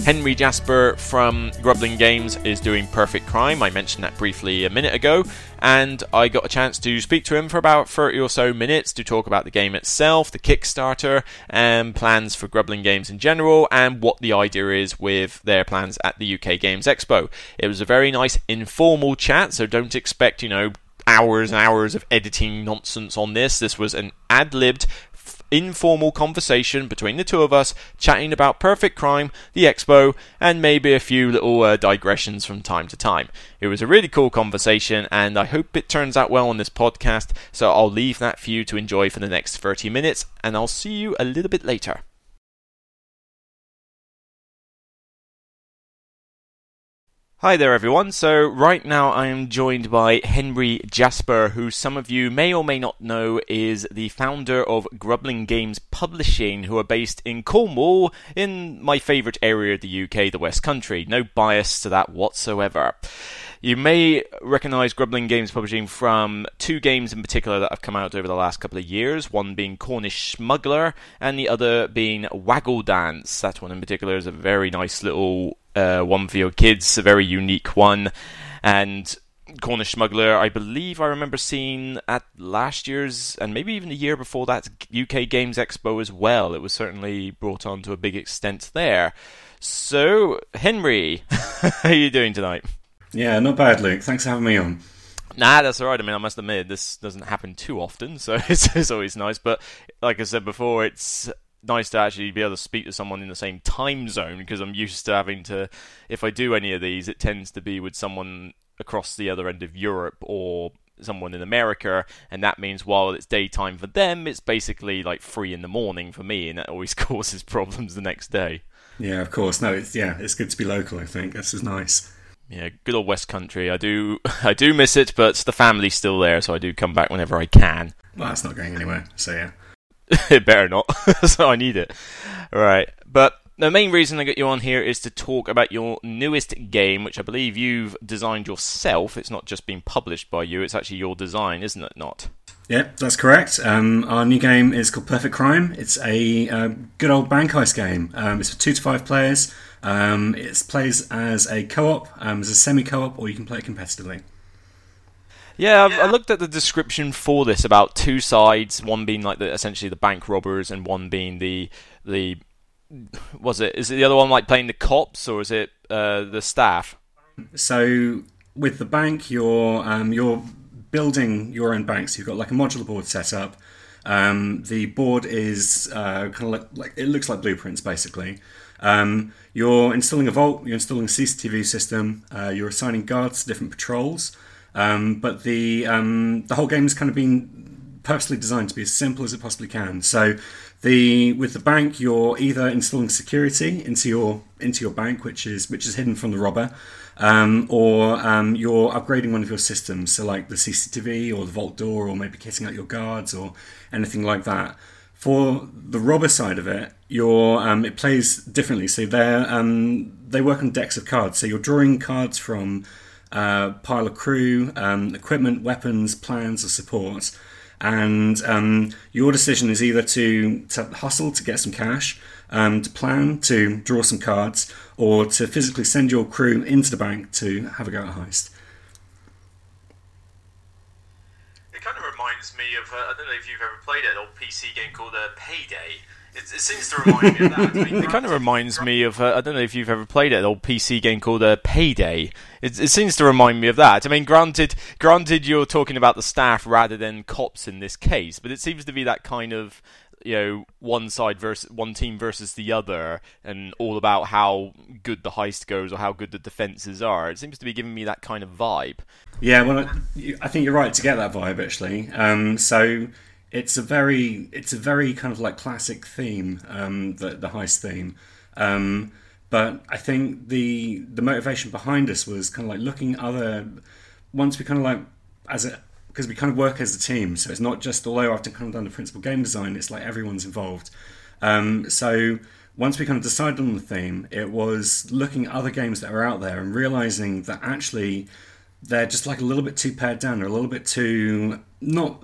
B: Henry Jasper from Grublin Games is doing Perfect Crime. I mentioned that briefly a minute ago, and I got a chance to speak to him for about 30 or so minutes to talk about the game itself, the Kickstarter, and plans for Grublin Games in general, and what the idea is with their plans at the UK Games Expo. It was a very nice informal chat, so don't expect, you know, hours and hours of editing nonsense on this. This was an ad libbed informal conversation between the two of us, chatting about Perfect Crime, the expo, and maybe a few little uh, digressions from time to time. It was a really cool conversation, and I hope it turns out well on this podcast, so I'll leave that for you to enjoy for the next 30 minutes, and I'll see you a little bit later. Hi there, everyone. So, right now I am joined by Henry Jasper, who some of you may or may not know is the founder of Grublin Games Publishing, who are based in Cornwall, in my favourite area of the UK, the West Country. No bias to that whatsoever. You may recognise Grublin Games Publishing from two games in particular that have come out over the last couple of years. One being Cornish Smuggler, and the other being Waggle Dance. That one in particular is a very nice little uh, one for your kids, a very unique one. And Cornish Smuggler, I believe I remember seeing at last year's and maybe even the year before that UK Games Expo as well. It was certainly brought on to a big extent there. So, Henry, how are you doing tonight?
C: Yeah, not bad, Luke. Thanks for having me on.
B: Nah, that's all right. I mean, I must admit, this doesn't happen too often, so it's, it's always nice. But like I said before, it's nice to actually be able to speak to someone in the same time zone because I'm used to having to, if I do any of these, it tends to be with someone across the other end of Europe or someone in America, and that means while it's daytime for them, it's basically like three in the morning for me, and that always causes problems the next day.
C: Yeah, of course. No, it's yeah, it's good to be local. I think this is nice.
B: Yeah, good old West Country. I do, I do miss it, but the family's still there, so I do come back whenever I can.
C: Well, that's not going anywhere. So yeah,
B: it better not. so I need it. Right, but the main reason I got you on here is to talk about your newest game, which I believe you've designed yourself. It's not just been published by you; it's actually your design, isn't it? Not.
C: Yeah, that's correct. Um, our new game is called Perfect Crime. It's a uh, good old bank heist game. Um, it's for two to five players. Um, it plays as a co-op, um, as a semi-co-op, or you can play it competitively.
B: Yeah, yeah. I looked at the description for this about two sides, one being like the, essentially the bank robbers, and one being the the was it? Is it the other one like playing the cops or is it uh, the staff?
C: So with the bank, you're um, you're building your own banks. You've got like a modular board set up. Um, the board is uh, kind of like, like, it looks like blueprints basically. Um, you're installing a vault. You're installing a CCTV system. Uh, you're assigning guards to different patrols. Um, but the um, the whole game has kind of been purposely designed to be as simple as it possibly can. So the with the bank, you're either installing security into your into your bank, which is which is hidden from the robber, um, or um, you're upgrading one of your systems, so like the CCTV or the vault door, or maybe kitting out your guards or anything like that. For the robber side of it, your um, it plays differently. So they um, they work on decks of cards. So you're drawing cards from uh, pile of crew, um, equipment, weapons, plans, or support and um, your decision is either to, to hustle to get some cash, um, to plan to draw some cards, or to physically send your crew into the bank to have a go at a heist.
B: It kind of reminds me of uh, I don't know if you've ever played it, an old PC game called uh, Payday it, it, seems to remind me of that. I mean, it kind of reminds me of uh, I don't know if you've ever played it, an old PC game called uh, Payday. It, it, seems to remind me of that. I mean, granted, granted, you're talking about the staff rather than cops in this case, but it seems to be that kind of you know one side versus one team versus the other, and all about how good the heist goes or how good the defenses are. It seems to be giving me that kind of vibe.
C: Yeah, well, I think you're right to get that vibe actually. Um, so it's a very it's a very kind of like classic theme, um, the the heist theme. Um, but I think the the motivation behind us was kind of like looking other. Once we kind of like as a because we kind of work as a team, so it's not just although I've kind of done the principal game design, it's like everyone's involved. Um, so once we kind of decided on the theme, it was looking at other games that are out there and realizing that actually they're just like a little bit too pared down, or a little bit too not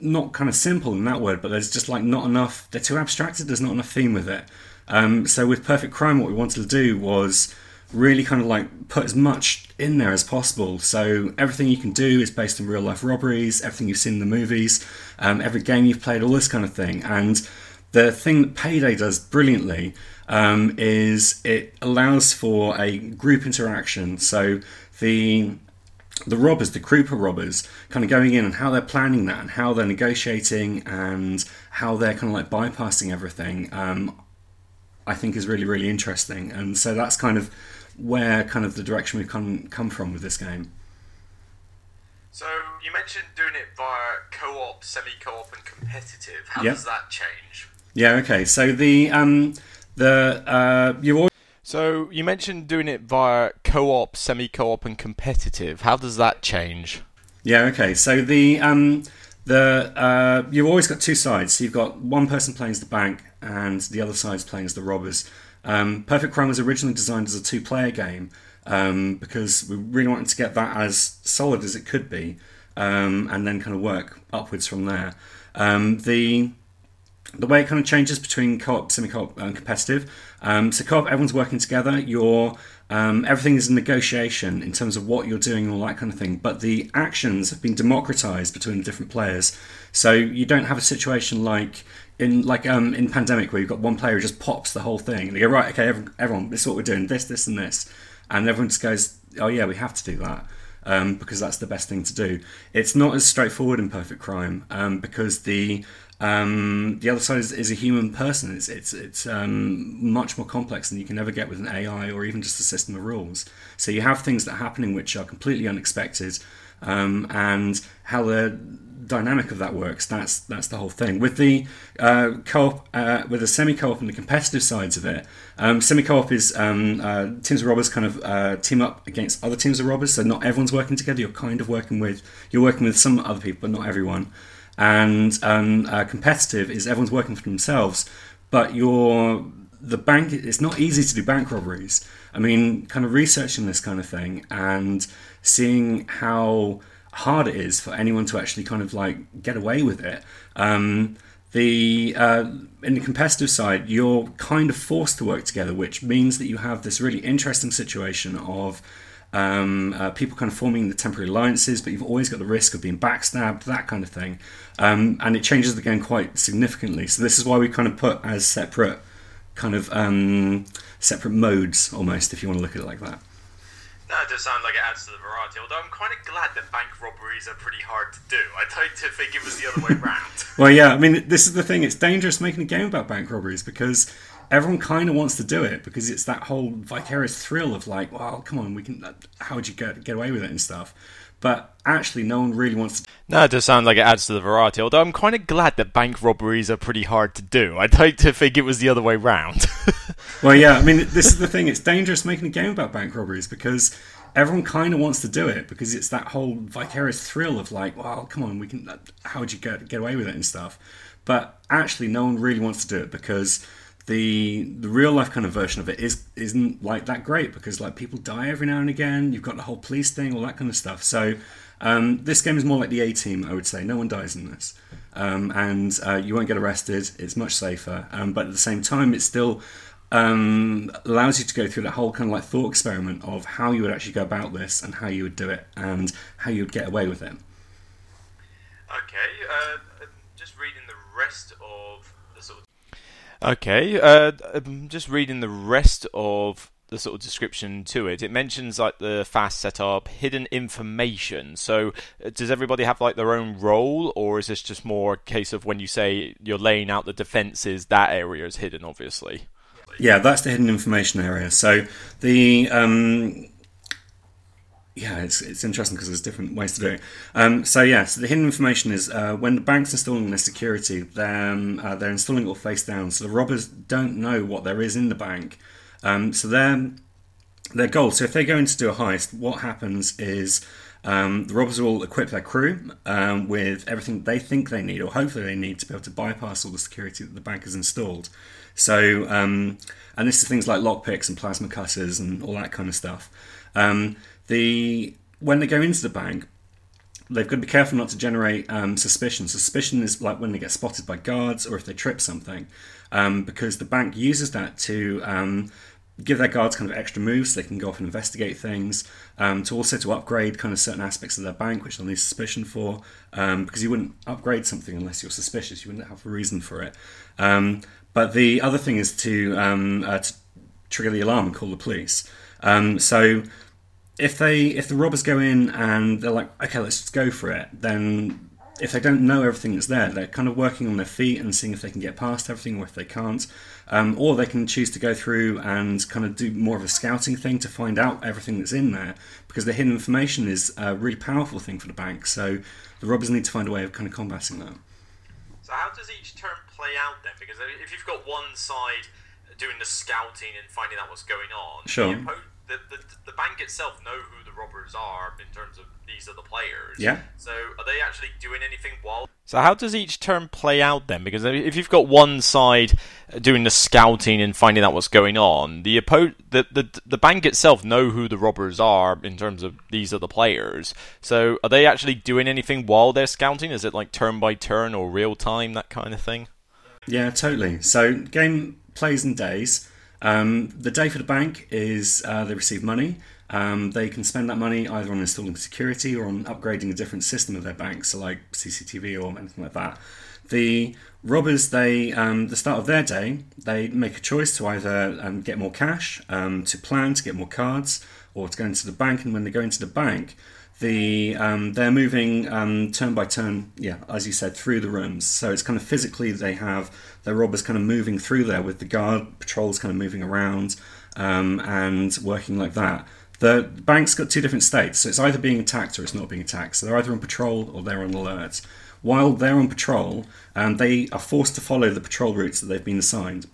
C: not kind of simple in that word, but there's just like not enough. They're too abstracted. There's not enough theme with it. Um, so with Perfect Crime, what we wanted to do was really kind of like put as much in there as possible. So everything you can do is based on real life robberies, everything you've seen in the movies, um, every game you've played, all this kind of thing. And the thing that Payday does brilliantly um, is it allows for a group interaction. So the the robbers, the Krupa robbers, kind of going in and how they're planning that and how they're negotiating and how they're kind of like bypassing everything, um, I think is really, really interesting. And so that's kind of where kind of the direction we've come, come from with this game.
B: So you mentioned doing it via co-op, semi-co-op, and competitive. How
C: yep.
B: does that change?
C: Yeah. Okay. So the um, the uh, you always
B: so you mentioned doing it via co-op, semi-co-op, and competitive. How does that change?
C: Yeah. Okay. So the um, the uh, you've always got two sides. So you've got one person playing as the bank, and the other side's playing as the robbers. Um, Perfect Crime was originally designed as a two-player game um, because we really wanted to get that as solid as it could be, um, and then kind of work upwards from there. Um, the the way it kind of changes between co-op, semi-co-op, and competitive. Um, so co-op, everyone's working together. You're um, everything is a negotiation in terms of what you're doing and all that kind of thing. But the actions have been democratized between the different players, so you don't have a situation like in like um, in pandemic where you've got one player who just pops the whole thing and they go right, okay, everyone, this is what we're doing, this, this, and this, and everyone just goes, oh yeah, we have to do that. um, because that's the best thing to do. It's not as straightforward in Perfect Crime um, because the um, the other side is, is, a human person. It's it's it's um, much more complex than you can ever get with an AI or even just a system of rules. So you have things that are happening which are completely unexpected, um, and how the dynamic of that works. That's that's the whole thing. With the uh, co-op, uh, with the semi-co-op and the competitive sides of it, um, semi-co-op is um, uh, teams of robbers kind of uh, team up against other teams of robbers. So not everyone's working together. You're kind of working with you're working with some other people, but not everyone and um, uh, competitive is everyone's working for themselves, but you're the bank. It's not easy to do bank robberies. I mean, kind of researching this kind of thing and seeing how hard it is for anyone to actually kind of like get away with it. Um, the uh, in the competitive side, you're kind of forced to work together, which means that you have this really interesting situation of um, uh, people kind of forming the temporary alliances, but you've always got the risk of being backstabbed, that kind of thing. Um, and it changes the game quite significantly. So this is why we kind of put as separate kind of um, separate modes almost, if you want to look at it like that.
B: That does sound like it adds to the variety, although I'm kind of glad that bank robberies are pretty hard to do. I'd like to think it was the other way around.
C: well, yeah, I mean, this is the thing. It's dangerous making a game about bank robberies because everyone kind of wants to do it because it's that whole vicarious thrill of like, well, come on, we can. Uh, how would you get get away with it and stuff? But actually, no one really wants to.
B: No, it does sound like it adds to the variety. Although I'm kind of glad that bank robberies are pretty hard to do. I'd like to think it was the other way round.
C: well, yeah, I mean, this is the thing. It's dangerous making a game about bank robberies because everyone kind of wants to do it because it's that whole vicarious thrill of like, well, come on, we can. Uh, how would you get get away with it and stuff? But actually, no one really wants to do it because the the real life kind of version of it is isn't like that great because like people die every now and again. You've got the whole police thing, all that kind of stuff. So um, this game is more like the A Team, I would say. No one dies in this, um, and uh, you won't get arrested. It's much safer, um, but at the same time, it still um, allows you to go through that whole kind of like thought experiment of how you would actually go about this and how you would do it and how you would get away with it.
B: Okay, uh, just reading the rest Okay, uh, um, just reading the rest of the sort of description to it. It mentions like the fast setup, hidden information. So, uh, does everybody have like their own role, or is this just more a case of when you say you're laying out the defenses, that area is hidden, obviously?
C: Yeah, that's the hidden information area. So the um, yeah, it's, it's interesting because there's different ways to do it. Um, so yeah, so the hidden information is uh, when the bank's installing their security, they're, um, uh, they're installing it all face down, so the robbers don't know what there is in the bank. Um, so their their goal. So if they go in to do a heist, what happens is um, the robbers will equip their crew um, with everything they think they need, or hopefully they need, to be able to bypass all the security that the bank has installed. So, um, and this is things like lockpicks and plasma cutters and all that kind of stuff. The when they go into the bank, they've got to be careful not to generate um, suspicion. Suspicion is like when they get spotted by guards or if they trip something, um, because the bank uses that to um, give their guards kind of extra moves so they can go off and investigate things. Um, to also to upgrade kind of certain aspects of their bank which they'll need suspicion for, um, because you wouldn't upgrade something unless you're suspicious. You wouldn't have a reason for it. Um, but the other thing is to, uh, to trigger the alarm and call the police. so if they if the robbers go in and they're like, okay, let's just go for it, then if they don't know everything that's there, they're kind of working on their feet and seeing if they can get past everything or if they can't. Um, or they can choose to go through and kind of do more of a scouting thing to find out everything that's in there because the hidden information is a really powerful thing for the bank. So the robbers need to find a way of kind of combating that.
B: So how does each turn play out then? Because if you've got one side doing the scouting and finding out what's going on,
C: sure.
B: the, the, the, the bank itself know who the robbers are in terms of these are the players.
C: Yeah.
B: So are they actually doing anything while? So how does each turn play out then? Because if you've got one side uh, doing the scouting and finding out what's going on, the oppo- the, the the bank itself know who the robbers are in terms of these are the players. So are they actually doing anything while they're scouting? Is it like turn by turn or real time that kind of thing?
C: Yeah, totally. So game plays in days. Um, the day for the bank is uh, they receive money. Um, they can spend that money either on installing security or on upgrading a different system of their bank, so like CCTV or anything like that. The robbers, they um, the start of their day, they make a choice to either um, get more cash, um, to plan to get more cards, or to go into the bank. And when they go into the bank, the um, they're moving um, turn by turn, yeah, as you said, through the rooms. So it's kind of physically they have their robbers kind of moving through there with the guard patrols kind of moving around um, and working like that. The bank's got two different states, so it's either being attacked or it's not being attacked. So they're either on patrol or they're on alert. While they're on patrol, um, they are forced to follow the patrol routes that they've been assigned.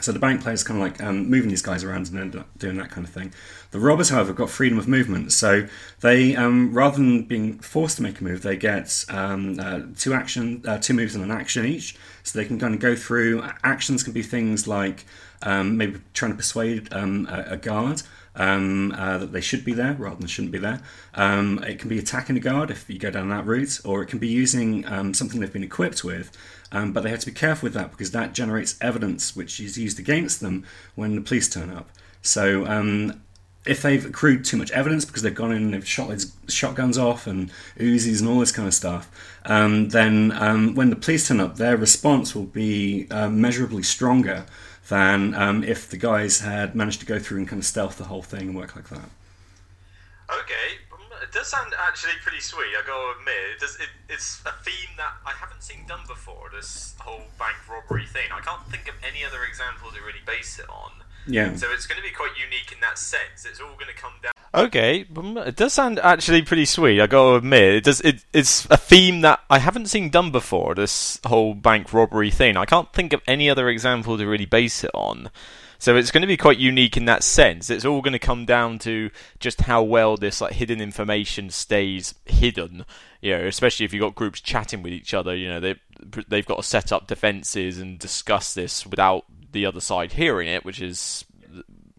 C: So the bank players kind of like um, moving these guys around and doing that kind of thing. The robbers, however, got freedom of movement, so they um, rather than being forced to make a move, they get um, uh, two action, uh, two moves and an action each. So they can kind of go through. Actions can be things like um, maybe trying to persuade um, a, a, guard. Um, uh, that they should be there rather than shouldn't be there. Um, it can be attacking a guard if you go down that route, or it can be using something they've been equipped with um, but they have to be careful with that because that generates evidence which is used against them when the police turn up. So um, if they've accrued too much evidence because they've gone in and they've shot shotguns off and Uzis and all this kind of stuff, um, then um, when the police turn up, their response will be uh, measurably stronger than um, if the guys had managed to go through and kind of stealth the whole thing and work like that.
B: Okay, it does sound actually pretty sweet. I gotta admit, it does. It, it's a theme that I haven't seen done before. This whole bank robbery thing. I can't think of any other example to really base it on.
C: Yeah.
B: So it's going to be quite unique in that sense. It's all going to come down. Okay, it does sound actually pretty sweet. I gotta admit, it does. It, it's a theme that I haven't seen done before. This whole bank robbery thing. I can't think of any other example to really base it on. So it's going to be quite unique in that sense. It's all going to come down to just how well this like hidden information stays hidden. You know, especially if you've got groups chatting with each other. You know, they they've got to set up defenses and discuss this without the other side hearing it, which is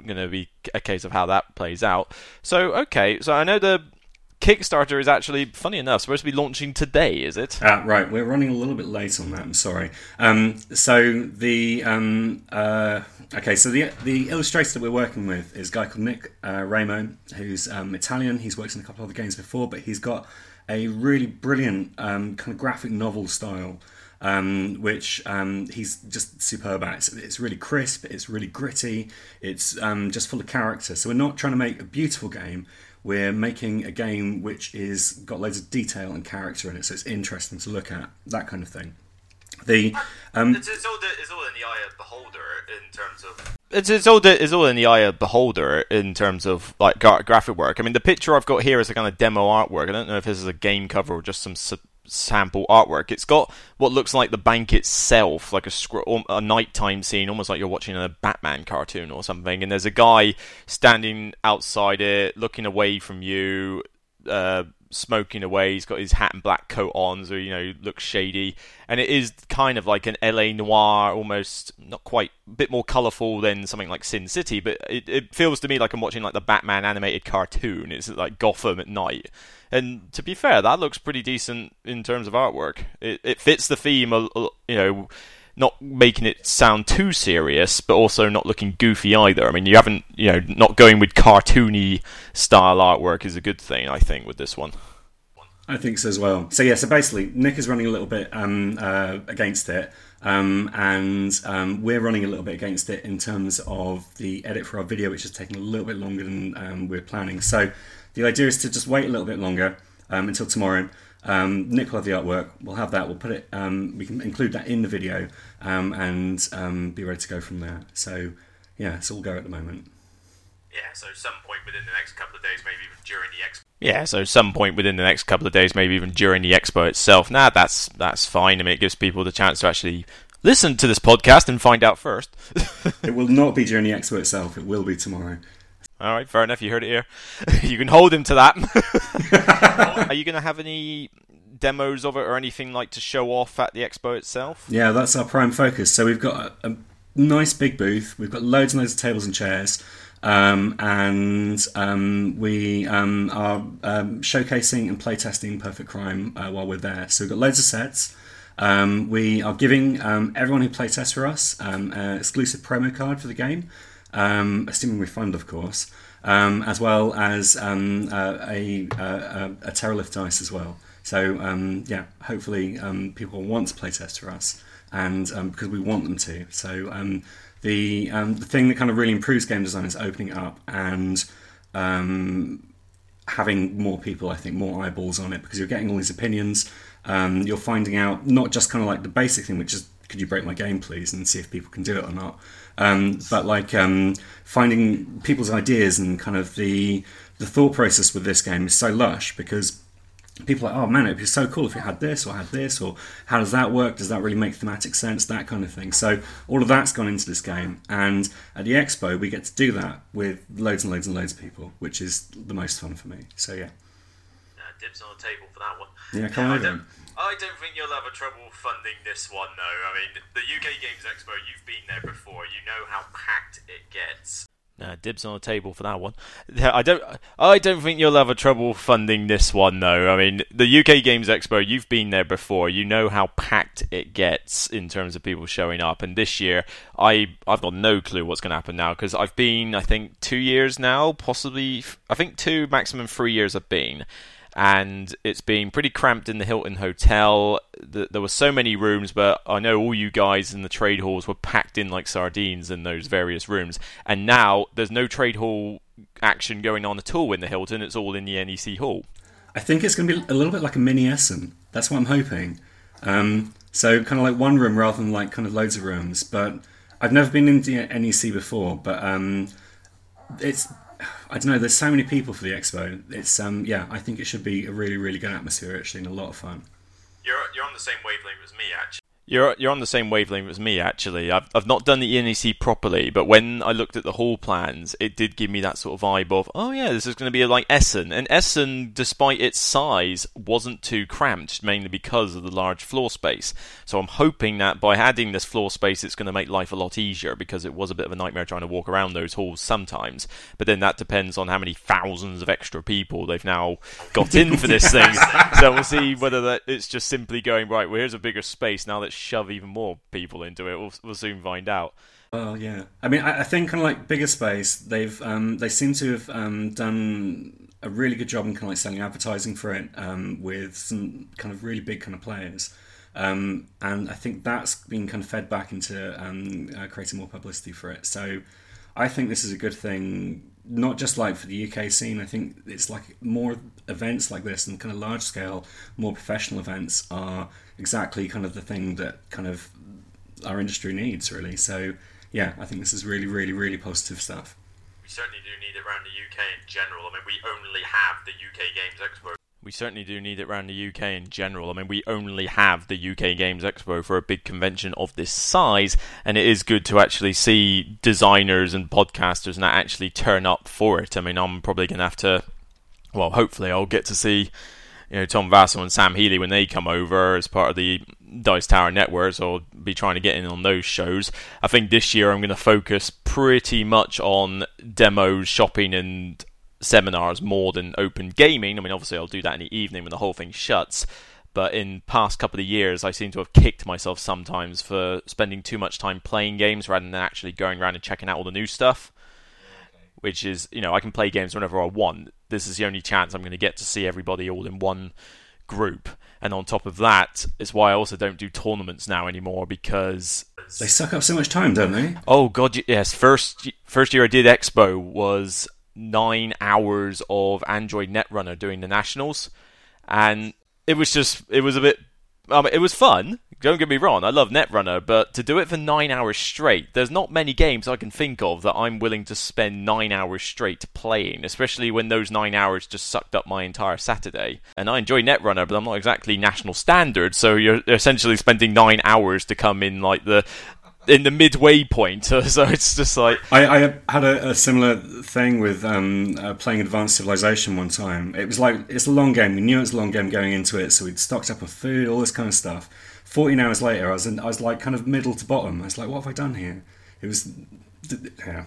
B: going to be a case of how that plays out. So okay, so I know the Kickstarter is actually, funny enough, supposed to be launching today, is it?
C: Uh, right, we're running a little bit late on that. I'm sorry. Um, so the um, uh, okay, so the the illustrator that we're working with is a guy called Nick uh, Ramo, who's um, Italian. He's worked in a couple of other games before, but he's got a really brilliant um, kind of graphic novel style. Um, which um, he's just superb at. It's, it's, really crisp, it's really gritty, it's um, just full of character. So we're not trying to make a beautiful game we're making a game which is got loads of detail and character in it, so it's interesting to look at that kind of thing. The um,
B: it's, it's, all the, it's all in the eye of beholder in terms of it's, it's all the, it's all in the eye of beholder in terms of like gra- graphic work. I mean, the picture I've got here is a kind of demo artwork. I don't know if this is a game cover or just some su- sample artwork. It's got what looks like the bank itself, like a, a nighttime scene, almost like you're watching a Batman cartoon or something. And there's a guy standing outside it, looking away from you, uh, smoking away. He's got his hat and black coat on, so you know looks shady. And it is kind of like an LA noir, almost not quite, a bit more colourful than something like Sin City, but it, it feels to me like I'm watching like the Batman animated cartoon. It's like Gotham at night. And to be fair, that looks pretty decent in terms of artwork. It it fits the theme, you know, not making it sound too serious, but also not looking goofy either. I mean, you haven't, you know, not going with cartoony style artwork is a good thing, I think, with this one.
C: I think so as well. So yeah, so basically, Nick is running a little bit um, uh, against it. Um, and um, we're running a little bit against it in terms of the edit for our video, which is taking a little bit longer than um, we're planning. So the idea is to just wait a little bit longer um, until tomorrow. Um, Nick will have the artwork. We'll have that. We'll put it. We can include that in the video um, and um, be ready to go from there. So yeah, it's all go at the moment.
B: Yeah. So some point within the next couple of days, maybe even during the expo. Yeah. So some point within the next couple of days, maybe even during the expo itself. Nah, that's that's fine. I mean, it gives people the chance to actually listen to this podcast and find out first.
C: it will not be during the expo itself. It will be tomorrow.
B: All right, fair enough. You heard it here. you can hold him to that. Are you going to have any demos of it or anything like to show off at the expo itself?
C: Yeah, that's our prime focus. So we've got a, a nice big booth. We've got loads and loads of tables and chairs. Um, and um, we um, are um, showcasing and playtesting Perfect Crime uh, while we're there. So we've got loads of sets. Um, we are giving um, everyone who playtests for us an exclusive promo card for the game um, assuming we fund, of course, as well as um, uh, a, a, a Terralift dice as well. So um, yeah, hopefully um, people want to playtest for us, and um, because we want them to. So the the thing that kind of really improves game design is opening up and having more people, I think, more eyeballs on it because you're getting all these opinions. Um, you're finding out not just kind of like the basic thing, which is could you break my game, please, and see if people can do it or not. Um, but like um, finding people's ideas and kind of the the thought process with this game is so lush because people are like, oh man, it'd be so cool if it had this or had this, or how does that work? Does that really make thematic sense? That kind of thing. So all of that's gone into this game, and at the expo we get to do that with loads and loads and loads of people, which is the most fun for me. So yeah.
B: Uh, dibs on the table for that one.
C: Yeah, come on
B: over. I don't think you'll have a trouble funding this one, though. I mean, the UK Games Expo, you've been there before. You know how packed it gets. Uh, dibs on the table for that one. I don't. I don't think you'll have a trouble funding this one though. I mean, the UK Games Expo. You've been there before. You know how packed it gets in terms of people showing up. And this year, I I've got no clue what's going to happen now because I've been I think two years now, possibly I think two maximum three years I've been, and it's been pretty cramped in the Hilton Hotel. There were so many rooms, but I know all you guys in the trade halls were packed in like sardines in those various rooms. And now there's no trade hall action going on at all in the Hilton. It's all in the NEC hall.
C: I think it's going to be a little bit like a mini Essen. That's what I'm hoping. Um, so kind of like one room rather than like kind of loads of rooms. But I've never been in the NEC before, but um, it's I don't know. There's so many people for the expo. It's um yeah. I think it should be a really really good atmosphere actually and a lot of fun.
B: You're you're on the same wavelength as me actually. You're you're on the same wavelength as me actually. I've I've not done the NEC properly, but when I looked at the hall plans, it did give me that sort of vibe of oh yeah, this is going to be like Essen. And Essen, despite its size, wasn't too cramped, mainly because of the large floor space. So I'm hoping that by adding this floor space, it's going to make life a lot easier because it was a bit of a nightmare trying to walk around those halls sometimes. But then that depends on how many thousands of extra people they've now got in for this thing. So we'll see whether that it's just simply going right. Well, here's a bigger space now. Let's shove even more people into it. We'll, we'll soon find out.
C: Well, yeah. I mean, I, I think kind of like bigger space. They've um, they seem to have um, done a really good job in kind of like selling advertising for it um, with some kind of really big kind of players. Um, and I think that's been kind of fed back into um, uh, creating more publicity for it. So I think this is a good thing, not just like for the UK scene. I think it's like more events like this and kind of large scale, more professional events are exactly kind of the thing that kind of our industry needs, really. So, yeah, I think this is really, really, really positive stuff.
B: We certainly do need it around the UK in general. I mean, we only have the UK Games Expo. We certainly do need it around the UK in general. I mean, we only have the UK Games Expo for a big convention of this size, and it is good to actually see designers and podcasters and actually turn up for it. I mean, I'm probably going to have to, well, hopefully, I'll get to see you know Tom Vasel and Sam Healey when they come over as part of the Dice Tower network, so I'll be trying to get in on those shows. I think this year I'm going to focus pretty much on demos, shopping, and seminars more than open gaming. I mean, obviously I'll do that in the evening when the whole thing shuts. But in past couple of years, I seem to have kicked myself sometimes for spending too much time playing games rather than actually going around and checking out all the new stuff which is you know I can play games whenever I want. This is the only chance I'm going to get to see everybody all in one group. And on top of that, it's why I also don't do tournaments now anymore because
C: they suck up so much time, don't they?
B: Oh god, yes. First first year I did Expo was nine hours of Android Netrunner doing the nationals, and it was just it was a bit. Um, it was fun don't get me wrong, I love Netrunner, but to do it for nine hours straight, there's not many games I can think of that I'm willing to spend nine hours straight playing, especially when those nine hours just sucked up my entire Saturday. And I enjoy Netrunner, but I'm not exactly national standard, so you're essentially spending nine hours to come in like the in the midway point. So, it's just like
C: I, I had a, a, similar thing with um, uh, playing Advanced Civilization one time. It was like it's a long game. We knew it was a long game going into it, so we'd stocked up on food, all this kind of stuff. 14 hours later, I was in, I was like kind of middle to bottom. I was like, what have I done here? It was, yeah.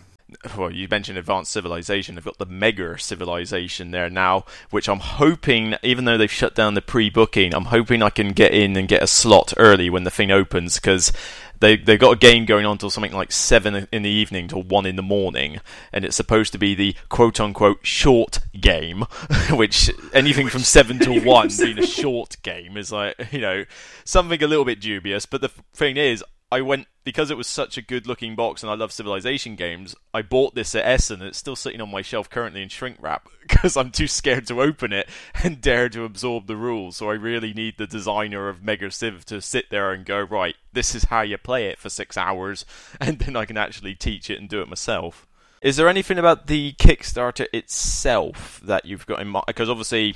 B: Well, you mentioned advanced civilization. They've got the mega civilization there now, which I'm hoping, even though they've shut down the pre-booking, I'm hoping I can get in and get a slot early when the thing opens because they they've got a game going on till something like seven in the evening till one in the morning, and it's supposed to be the quote unquote short game, which anything from seven till one being a short game is like you know something a little bit dubious. But the thing is, I went because it was such a good looking box and I love Civilization games, I bought this at Essen and it's still sitting on my shelf currently in shrink wrap because I'm too scared to open it and dare to absorb the rules. So I really need the designer of Mega Civ to sit there and go, right, this is how you play it for six hours, and then I can actually teach it and do it myself. Is there anything about the Kickstarter itself that you've got in mind? Because obviously,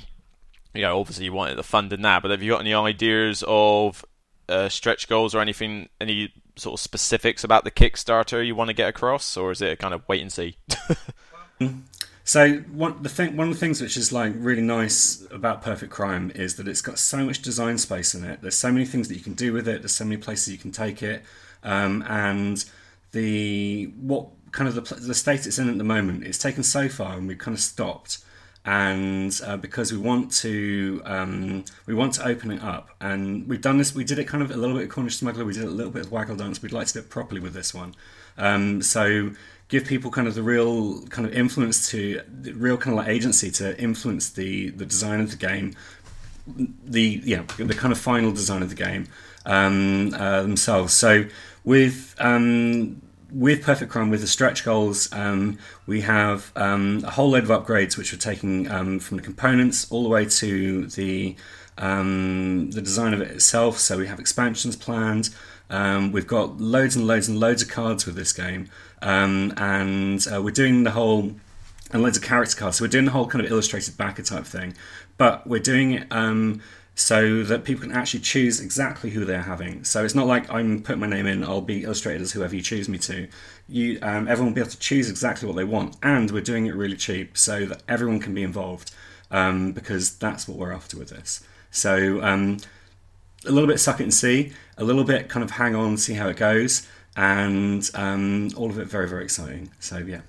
B: you know, obviously you wanted the fund in that, but have you got any ideas of uh, stretch goals or anything, any sort of specifics about the Kickstarter you want to get across, or is it a kind of wait and see?
C: so one the thing, one of the things which is like really nice about Perfect Crime is that it's got so much design space in it. There's so many things that you can do with it. There's so many places you can take it, um, and the what kind of the, the state it's in at the moment. It's taken so far, and we've kind of stopped and uh, because we want to um, we want to open it up. And we've done this we did it kind of a little bit of cornish smuggler we did a little bit of waggle dance we'd like to do it properly with this one. Um, so give people kind of the real kind of influence to the real kind of like agency to influence the the design of the game the yeah the kind of final design of the game um, uh, themselves. So with um, with Perfect Crime, with the stretch goals, um, we have um, a whole load of upgrades which we're taking um, from the components all the way to the um, the design of it itself. So we have expansions planned. Um, we've got loads and loads and loads of cards with this game, um, and uh, we're doing the whole and loads of character cards. So we're doing the whole kind of illustrated backer type thing, but we're doing it so that people can actually choose exactly who they're having. So it's not like I'm putting my name in, I'll be illustrated as whoever you choose me to. You, um, everyone will be able to choose exactly what they want, and we're doing it really cheap so that everyone can be involved um, because that's what we're after with this. So um, a little bit suck it and see, a little bit kind of hang on, see how it goes, and um, all of it very, very exciting. So yeah.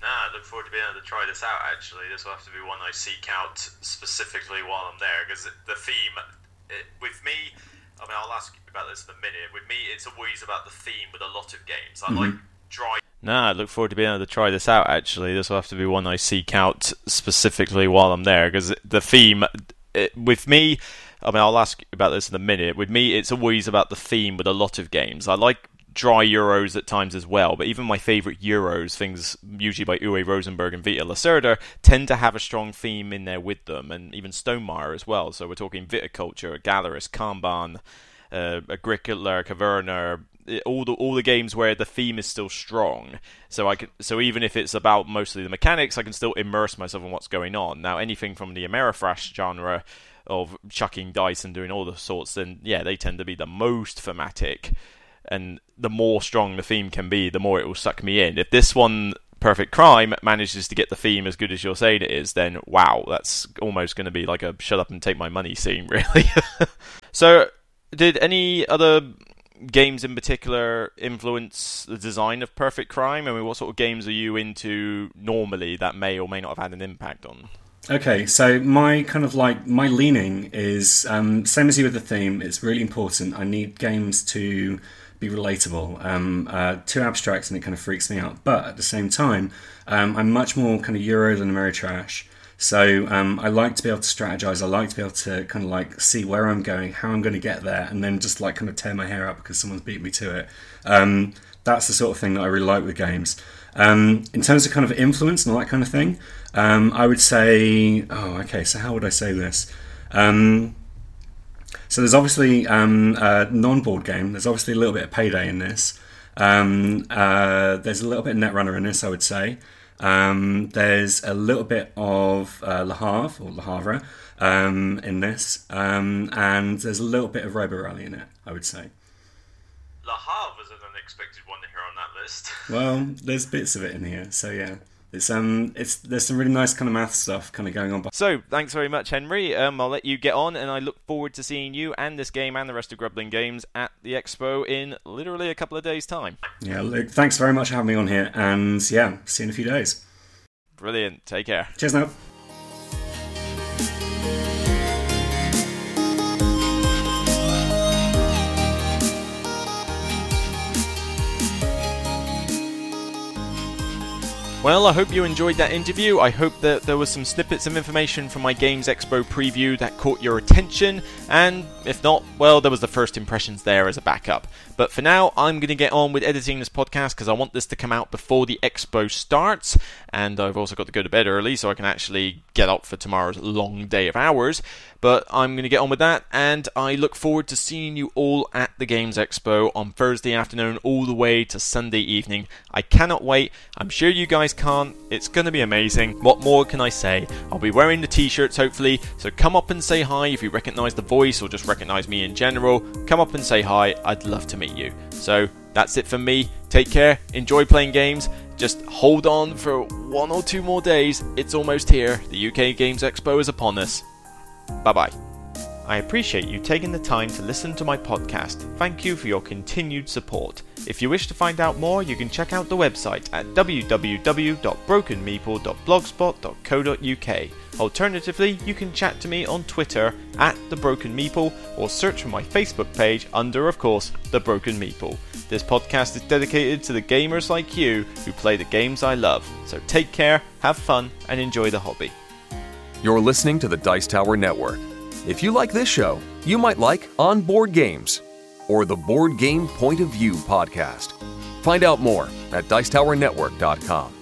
B: Nah, to being able to try this out. Actually, this will have to be one I seek out specifically while I'm there because the theme, it, with me, I mean, I'll ask you about this in a minute. With me, it's always about the theme with a lot of games. I mm-hmm. like dry. Nah, I look forward to being able to try this out. Actually, this will have to be one I seek out specifically while I'm there because the theme, it, with me. I mean, I'll ask you about this in a minute. With me, it's always about the theme with a lot of games. I like dry Euros at times as well, but even my favourite Euros, things usually by Uwe Rosenberg and Vital Lacerda, tend to have a strong theme in there with them, and even Stonemaier as well. So we're talking Viticulture, Gallerist, Kanban, uh, Agricola, Caverna, all the all the games where the theme is still strong. So I can so even if it's about mostly the mechanics, I can still immerse myself in what's going on. Now anything from the Ameritrash genre of chucking dice and doing all the sorts, then yeah, they tend to be the most thematic and the more strong the theme can be, the more it will suck me in. If this one, Perfect Crime, manages to get the theme as good as you're saying it is, then wow, that's almost going to be like a shut up and take my money scene, really. so, did any other games in particular influence the design of Perfect Crime? I mean, what sort of games are you into normally that may or may not have had an impact on?
C: Okay, so my kind of like my leaning is um, same as you with the theme. It's really important. I need games to be relatable. Um, uh, too abstract and it kind of freaks me out. But at the same time, um, I'm much more kind of Euro than Ameritrash. So um, I like to be able to strategize. I like to be able to kind of like see where I'm going, how I'm going to get there, and then just like kind of tear my hair out because someone's beat me to it. Um, that's the sort of thing that I really like with games. Um, in terms of kind of influence and all that kind of thing, um, I would say, oh, okay. So how would I say this? So there's obviously um, a non-board game. There's obviously a little bit of payday in this. Um, uh, there's a little bit of Netrunner in this, I would say. Um, there's a little bit of uh, Le Havre or Le Havre um, in this, um, and there's a little bit of Robo Rally in it, I would say.
B: Le Havre is an unexpected one here on that list.
C: well, there's bits of it in here, so yeah. It's um, it's there's some really nice kind of math stuff kind of going on.
B: So thanks very much, Henry. Um, I'll let you get on, and I look forward to seeing you and this game and the rest of Grublin Games at the expo in literally a couple of days' time.
C: Yeah, Luke, thanks very much for having me on here, and yeah, see you in a few days.
B: Brilliant. Take care.
C: Cheers now.
B: Well, I hope you enjoyed that interview. I hope that there was some snippets of information from my Games Expo preview that caught your attention, and if not, well, there was the first impressions there as a backup. But for now, I'm going to get on with editing this podcast because I want this to come out before the expo starts, and I've also got to go to bed early so I can actually get up for tomorrow's long day of hours. But I'm going to get on with that, and I look forward to seeing you all at the Games Expo on Thursday afternoon all the way to Sunday evening. I cannot wait. I'm sure you guys can't. It's going to be amazing. What more can I say? I'll be wearing the t shirts hopefully, so come up and say hi if you recognize the voice or just recognize me in general. Come up and say hi. I'd love to meet you. So that's it from me. Take care, enjoy playing games. Just hold on for one or two more days. It's almost here. The UK Games Expo is upon us. Bye bye. I appreciate you taking the time to listen to my podcast. Thank you for your continued support. If you wish to find out more, you can check out the website at www.brokenmeeple.blogspot.co.uk. Alternatively, you can chat to me on Twitter at The Broken Meeple or search for my Facebook page under, of course, The Broken Meeple. This podcast is dedicated to the gamers like you who play the games I love. So take care, have fun, and enjoy the hobby.
A: You're listening to the Dice Tower Network. If you like this show, you might like On Board Games or the Board Game Point of View podcast. Find out more at Dicetowernetwork.com.